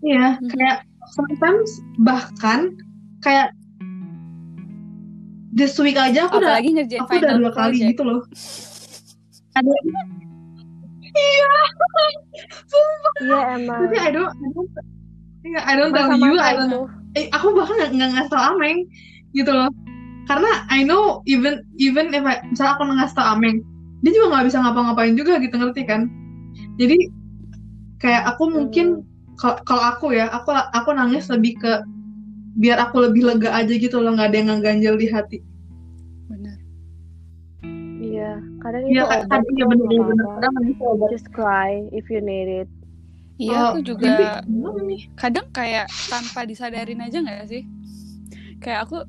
Iya, Mhm. kayak sometimes bahkan kayak this week aja aku udah Apalagi ngerjain aku udah dua kali project. gitu loh. Ada iya, sumpah. Iya emang. Tapi I don't, I don't, I don't tell you, I don't, eh, aku bahkan nggak nggak ngasih tau Ameng gitu loh. Karena I know even even if I, misalnya aku ngasih tau Ameng, dia juga nggak bisa ngapa-ngapain juga gitu ngerti kan? jadi kayak aku mungkin kalau aku ya aku aku nangis lebih ke biar aku lebih lega aja gitu loh nggak ada yang ngeganjel di hati Iya, kadang Iya, itu kan- kadang iya kok, bener nggak bener apa-apa. kadang itu obat Just cry if you need it. iya Oh, aku juga nih? kadang kayak tanpa disadarin aja nggak sih kayak aku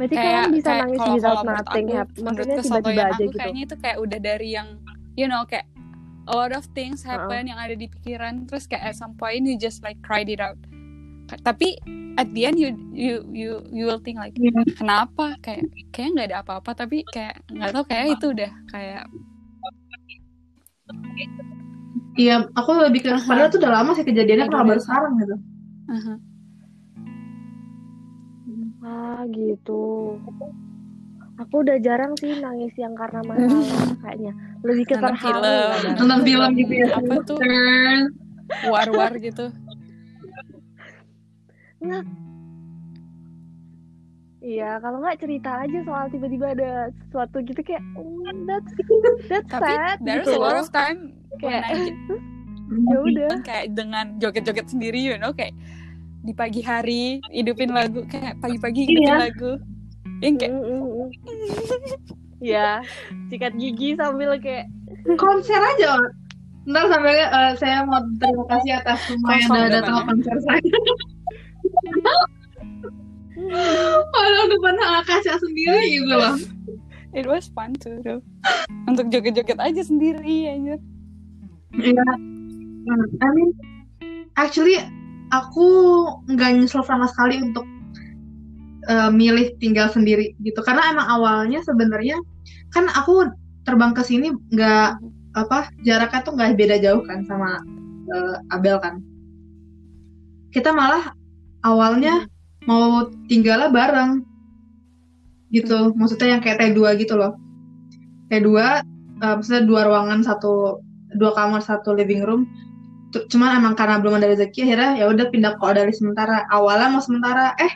Berarti kayak kalian bisa kayak nangis kalau without kalau nothing aku hap- menurut Maksudnya tiba-tiba aja aku gitu. kayaknya itu kayak udah dari yang you know kayak a lot of things happen yang ada di pikiran terus kayak at some point you just like cried it out tapi at the end you you you you will think like Iya. kenapa kayak kayak nggak ada apa-apa tapi kayak nggak tahu kayak itu udah kayak Iya, aku lebih ke Aha. padahal tuh udah lama sih kejadiannya kenapa baru sekarang gitu. uh-huh. Ah gitu. Aku udah jarang sih nangis yang karena masalah kayaknya. Lebih ke Nonton terharu. film. Nonton film gitu ya. apa tuh war-war gitu Iya, kalau nggak cerita aja soal tiba-tiba ada sesuatu gitu kayak, oh, that's that's tapi sad there's gitu a lot of time Kayak, ya udah. kayak dengan joget-joget sendiri you know kayak di pagi hari hidupin lagu kayak pagi-pagi hidupin Iya. lagu yang kayak Mm, mm, mm. Ya, sikat gigi sambil kayak konser aja. Ntar sambil eh, saya mau terima kasih atas semua yang udah datang ke konser saya. Padahal depannya Akasha sendiri gitu loh. it was fun tuh tuh. untuk joget-joget aja sendiri aja Iya. Hmm, I mean, actually aku nggak nyesel sama sekali untuk eh, milih tinggal sendiri gitu. Karena emang awalnya sebenarnya kan aku terbang ke sini nggak apa jaraknya tuh nggak beda jauh kan sama eh, Abel kan. Kita malah awalnya mau tinggalnya bareng gitu. Maksudnya yang kayak T2 gitu loh. T2 eh, maksudnya dua ruangan satu dua kamar satu living room cuman emang karena belum ada rezeki akhirnya ya udah pindah ke dari sementara. Awalnya mau sementara eh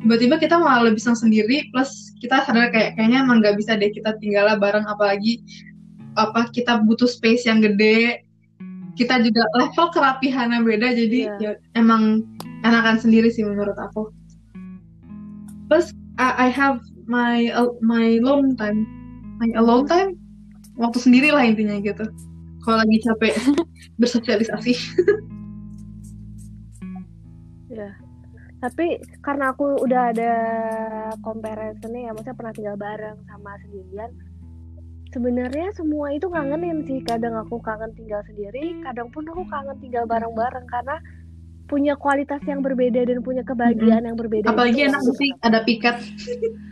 tiba-tiba kita malah lebih senang sendiri plus kita sadar kayak kayaknya emang nggak bisa deh kita tinggalnya bareng apalagi apa kita butuh space yang gede. Kita juga level kerapihannya beda jadi Iya. ya emang enakan sendiri sih menurut aku. Plus I, I have my my alone time. My alone time waktu sendiri lah intinya gitu kalau lagi capek bersosialisasi Ya. Tapi karena aku udah ada comparisonnya ya, maksudnya pernah tinggal bareng sama sendirian. Sebenarnya semua itu kangenin sih. Kadang aku kangen tinggal sendiri, kadang pun aku kangen tinggal bareng-bareng karena punya kualitas yang berbeda dan punya kebahagiaan yang berbeda. apalagi Itu enak sih ada piket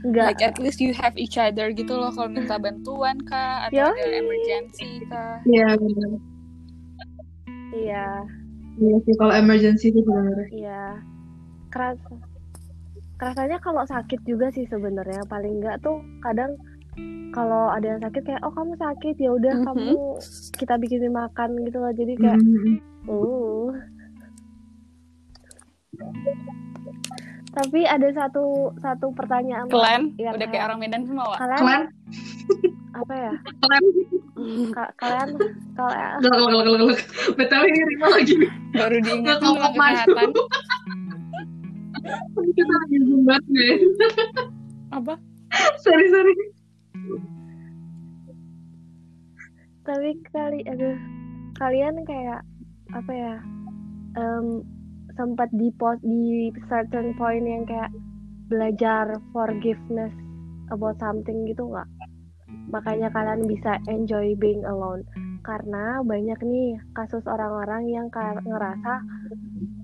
Enggak. like at least you have each other gitu loh kalau minta bantuan kah atau Yoi. ada emergency kah Iya benar Iya, iya sih kalau emergency itu sebenarnya iya. Keras. Kerasanya kalau sakit juga sih sebenarnya paling enggak tuh kadang kalau ada yang sakit kayak oh kamu sakit ya udah Mhm. kamu kita bikinin makan gitu loh jadi kayak Mhm. Uh. Tapi ada satu satu pertanyaan kalian yang udah kayak orang Medan semua Wak. kalian kalian apa ya? kalian Ka- kalian kalian galak betul ini Rima lagi. Baru ngomong maju. kesehatan. Kita lagi zoom banget guys. Apa? Sorry sorry. Tapi kali aduh. Kalian kayak apa ya? em, sempat di pos di certain point yang kayak belajar forgiveness about something gitu nggak? Makanya kalian bisa enjoy being alone karena banyak nih kasus orang-orang yang ngerasa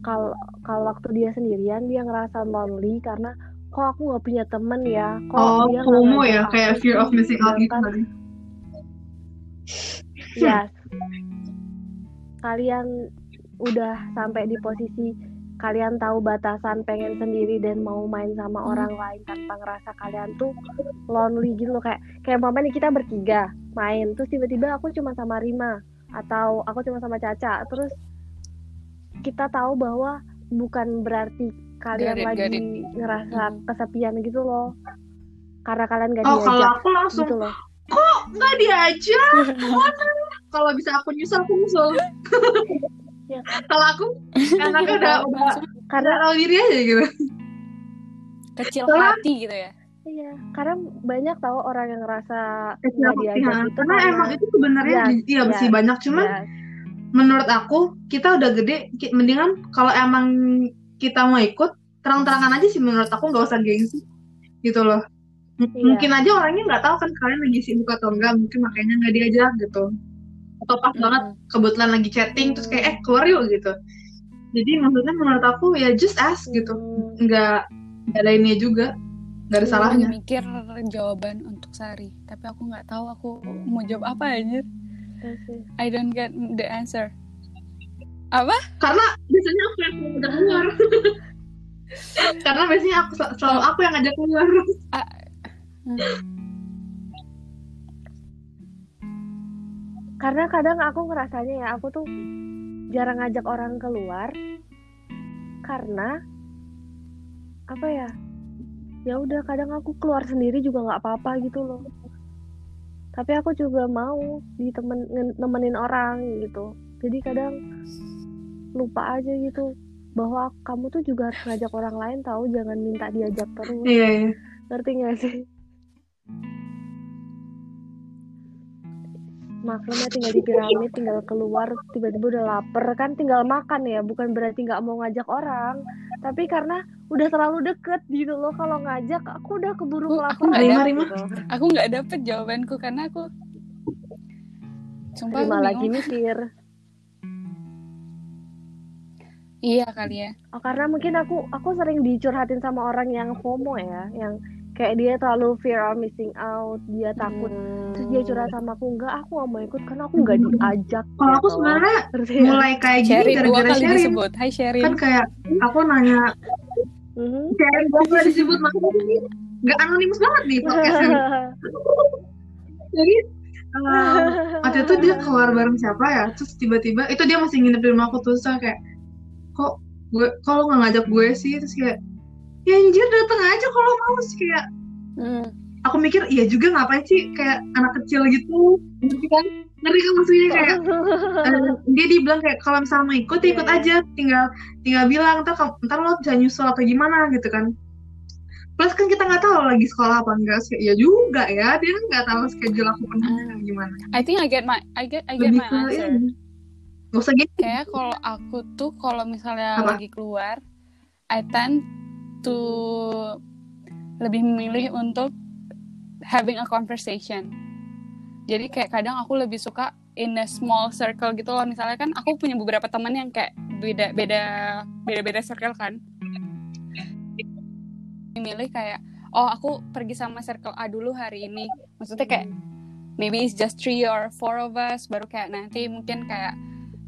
kalau kalau waktu dia sendirian dia ngerasa lonely karena kok aku nggak punya temen ya kok oh dia FOMO ya aku kayak fear of sih?" missing out gitu tadi Yes. Kalian udah sampai di posisi kalian tahu batasan pengen sendiri dan mau main sama Hmm. orang lain tanpa ngerasa kalian tuh lonely gitu loh. Kayak kayak mama nih kita bertiga main terus tiba-tiba aku cuma sama Rima atau aku cuma sama Caca. Terus kita tahu bahwa bukan berarti kalian Got it, lagi got it. ngerasa Hmm. kesepian gitu loh. Karena kalian gak oh kalau diajak aku langsung gitu loh. Nggak diajak? Mana? Kalau bisa aku nyusul aku nyusul Ya. kalau aku anaknya udah udah karena tahu diri aja gitu kecil Soalnya- hati gitu ya iya karena banyak tahu orang yang ngerasa Kecil hati, diajak ha. itu karena emang itu sebenarnya di- iya yes, sih banyak cuman Yes. menurut aku kita udah gede mendingan kalau emang kita mau ikut terang-terangan aja sih menurut aku nggak usah gengsi gitu loh M- Iya. mungkin aja orangnya nggak tahu kan kalian lagi sibuk atau enggak mungkin makanya nggak diajak gitu atau pas banget kebetulan lagi chatting terus kayak eh keluar yuk gitu. Jadi maksudnya menurut aku ya just ask gitu. Hmm. nggak nggak ada ini juga. Nggak ada salahnya. mikir jawaban untuk Sari tapi aku nggak tahu aku mau jawab apa aja sih. I don't get the answer. Apa? Karena biasanya aku yang ngajak keluar. Karena biasanya aku sel- selalu aku yang ngajak keluar karena kadang aku ngerasanya ya aku tuh jarang ngajak orang keluar karena apa ya ya udah kadang aku keluar sendiri juga nggak apa-apa gitu loh. Tapi aku juga mau ditemen nemenin orang gitu. Jadi kadang lupa aja gitu bahwa kamu tuh juga harus ngajak orang lain tahu jangan minta diajak terus. Iya iya. Ngerti gak sih maklumnya tinggal di piramid tinggal keluar tiba-tiba udah lapar. Kan tinggal makan ya bukan berarti nggak mau ngajak orang. Tapi karena udah terlalu deket gitu loh kalau ngajak aku udah keburu Aku- nggak ada. gitu. aku nggak dapet jawabanku karena aku sumpah terima lagi mikir. Iya kali ya. Oh, karena mungkin aku aku sering dicurhatin sama orang yang FOMO ya yang kayak dia terlalu fear of missing out dia takut. Terus dia curhat sama aku enggak aku nggak mau ikut karena aku nggak diajak. Kalau aku gitu. sebenarnya Ngerti ya? mulai kayak gini gara-gara Sherin disebut. Hai Sherin kan kayak aku nanya Mhm. Sherin gak disebut makanya ini nggak anonimus banget nih podcastnya jadi eh, waktu itu dia keluar bareng siapa ya? Terus tiba-tiba itu dia masih nginep di rumah aku terus kayak kok gue kalau nggak ngajak gue sih? Terus kayak ya anjir datang aja kalau mau sih kayak Hmm. aku mikir iya juga ngapain sih kayak anak kecil gitu ngerti kan ngerti kan maksudnya kayak eh, dia dibilang kayak kalau misalnya mau ikut ya ikut Iya. aja tinggal tinggal bilang ntar ntar lo bisa nyusul atau gimana gitu kan plus kan kita nggak tahu lagi sekolah apa enggak sih ya juga ya dia kan nggak tahu schedule aku penuh Ah. gimana I think I get my I get I get lebih my answer ini nggak usah gitu kayak kalau aku tuh kalau misalnya Apa? lagi keluar I tend to lebih memilih untuk having a conversation. Jadi kayak kadang aku lebih suka in a small circle gitu loh. Misalnya kan aku punya beberapa teman yang kayak beda beda beda beda circle kan. Milih kayak oh aku pergi sama circle A dulu hari ini. Maksudnya kayak maybe it's just three or four of us. Baru kayak nanti mungkin kayak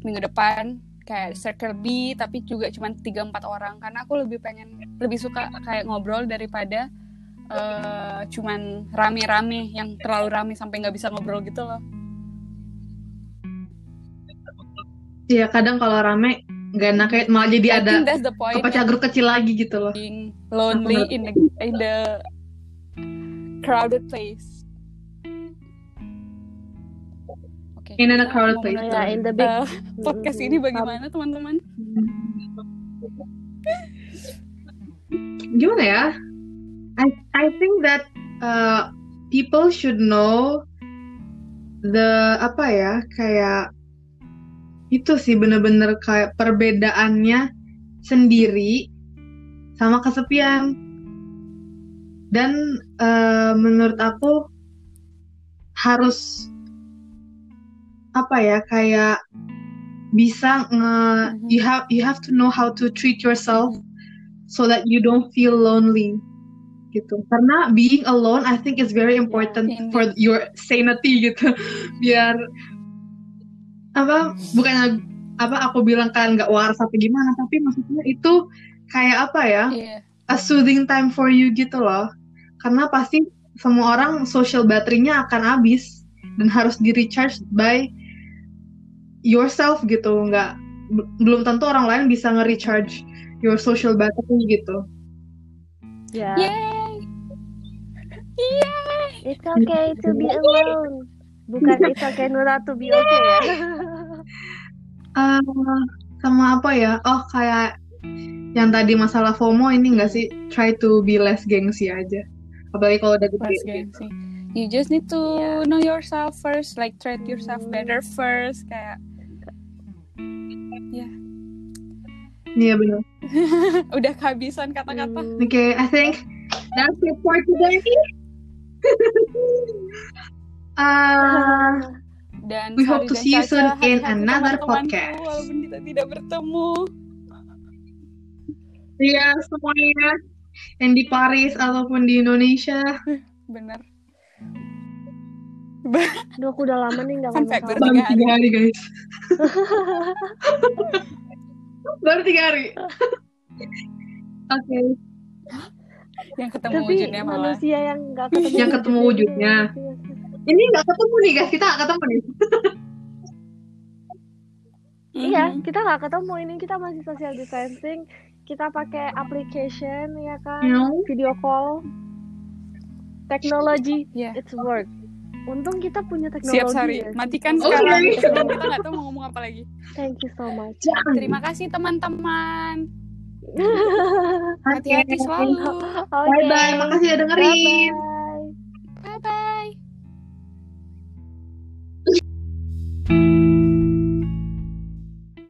minggu depan kayak circle B tapi juga cuma tiga empat orang. Karena aku lebih pengen lebih suka kayak ngobrol daripada eh, cuman rame-rame yang terlalu rame sampai nggak bisa ngobrol gitu loh. Iya kadang kalau rame nggak enak kayak malah jadi I ada kepecah grup kecil lagi gitu loh. Being lonely in the in the crowded place In a kita crowded mau place. ya in the big eh, podcast ini bagaimana teman-teman? gimana ya I I think that uh, people should know the apa ya kayak itu sih bener-bener kayak perbedaannya sendiri sama kesepian dan uh, menurut aku harus apa ya kayak bisa nge you have you have to know how to treat yourself so that you don't feel lonely gitu karena being alone I think is very important indeed. for your sanity gitu biar apa bukannya apa aku bilang kalian nggak waras apa gimana tapi maksudnya itu kayak apa ya Iya. a soothing time for you gitu loh karena pasti semua orang social battery-nya akan habis dan harus di recharge by yourself gitu nggak belum tentu orang lain bisa nge-recharge your social battery gitu ya Yay! Yay! it's okay to be alone Bukan it's okay not to be okay ya. Eh, sama apa ya? Oh, kayak yang tadi masalah FOMO ini enggak sih? Try to be less gengsi aja. Apalagi kalau udah Less gede. gengsi. You just need to Iya. know yourself first, like treat yourself better first, kayak Iya benar. udah kehabisan kata-kata. Hmm. Oke, I think that's it for today. uh, Dan We hope to see you soon in another podcast. Walaupun kita tidak bertemu. Iya semuanya yang di Paris ataupun di Indonesia. Bener. Aduh, aku udah lama nih nggak Fun fact, sama Tiga Baru hari. tiga hari guys. Baru tiga hari. Oke. Yang ketemu Tapi wujudnya malah. manusia yang nggak ketemu Yang ketemu wujudnya. Ini nggak ketemu nih guys, kita nggak ketemu nih. Iya, Mhm. kita nggak ketemu ini kita masih social distancing. Kita pakai application ya kan, video call, teknologi, Iya. it's work. Untung kita punya teknologi. Siap Sari, ya. matikan Oke. sekarang sebelum kita nggak tahu mau ngomong apa lagi. Thank you so much. Terima kasih teman-teman. Hati-hati selalu. Oke. Bye bye, makasih udah dengerin. Bye-bye.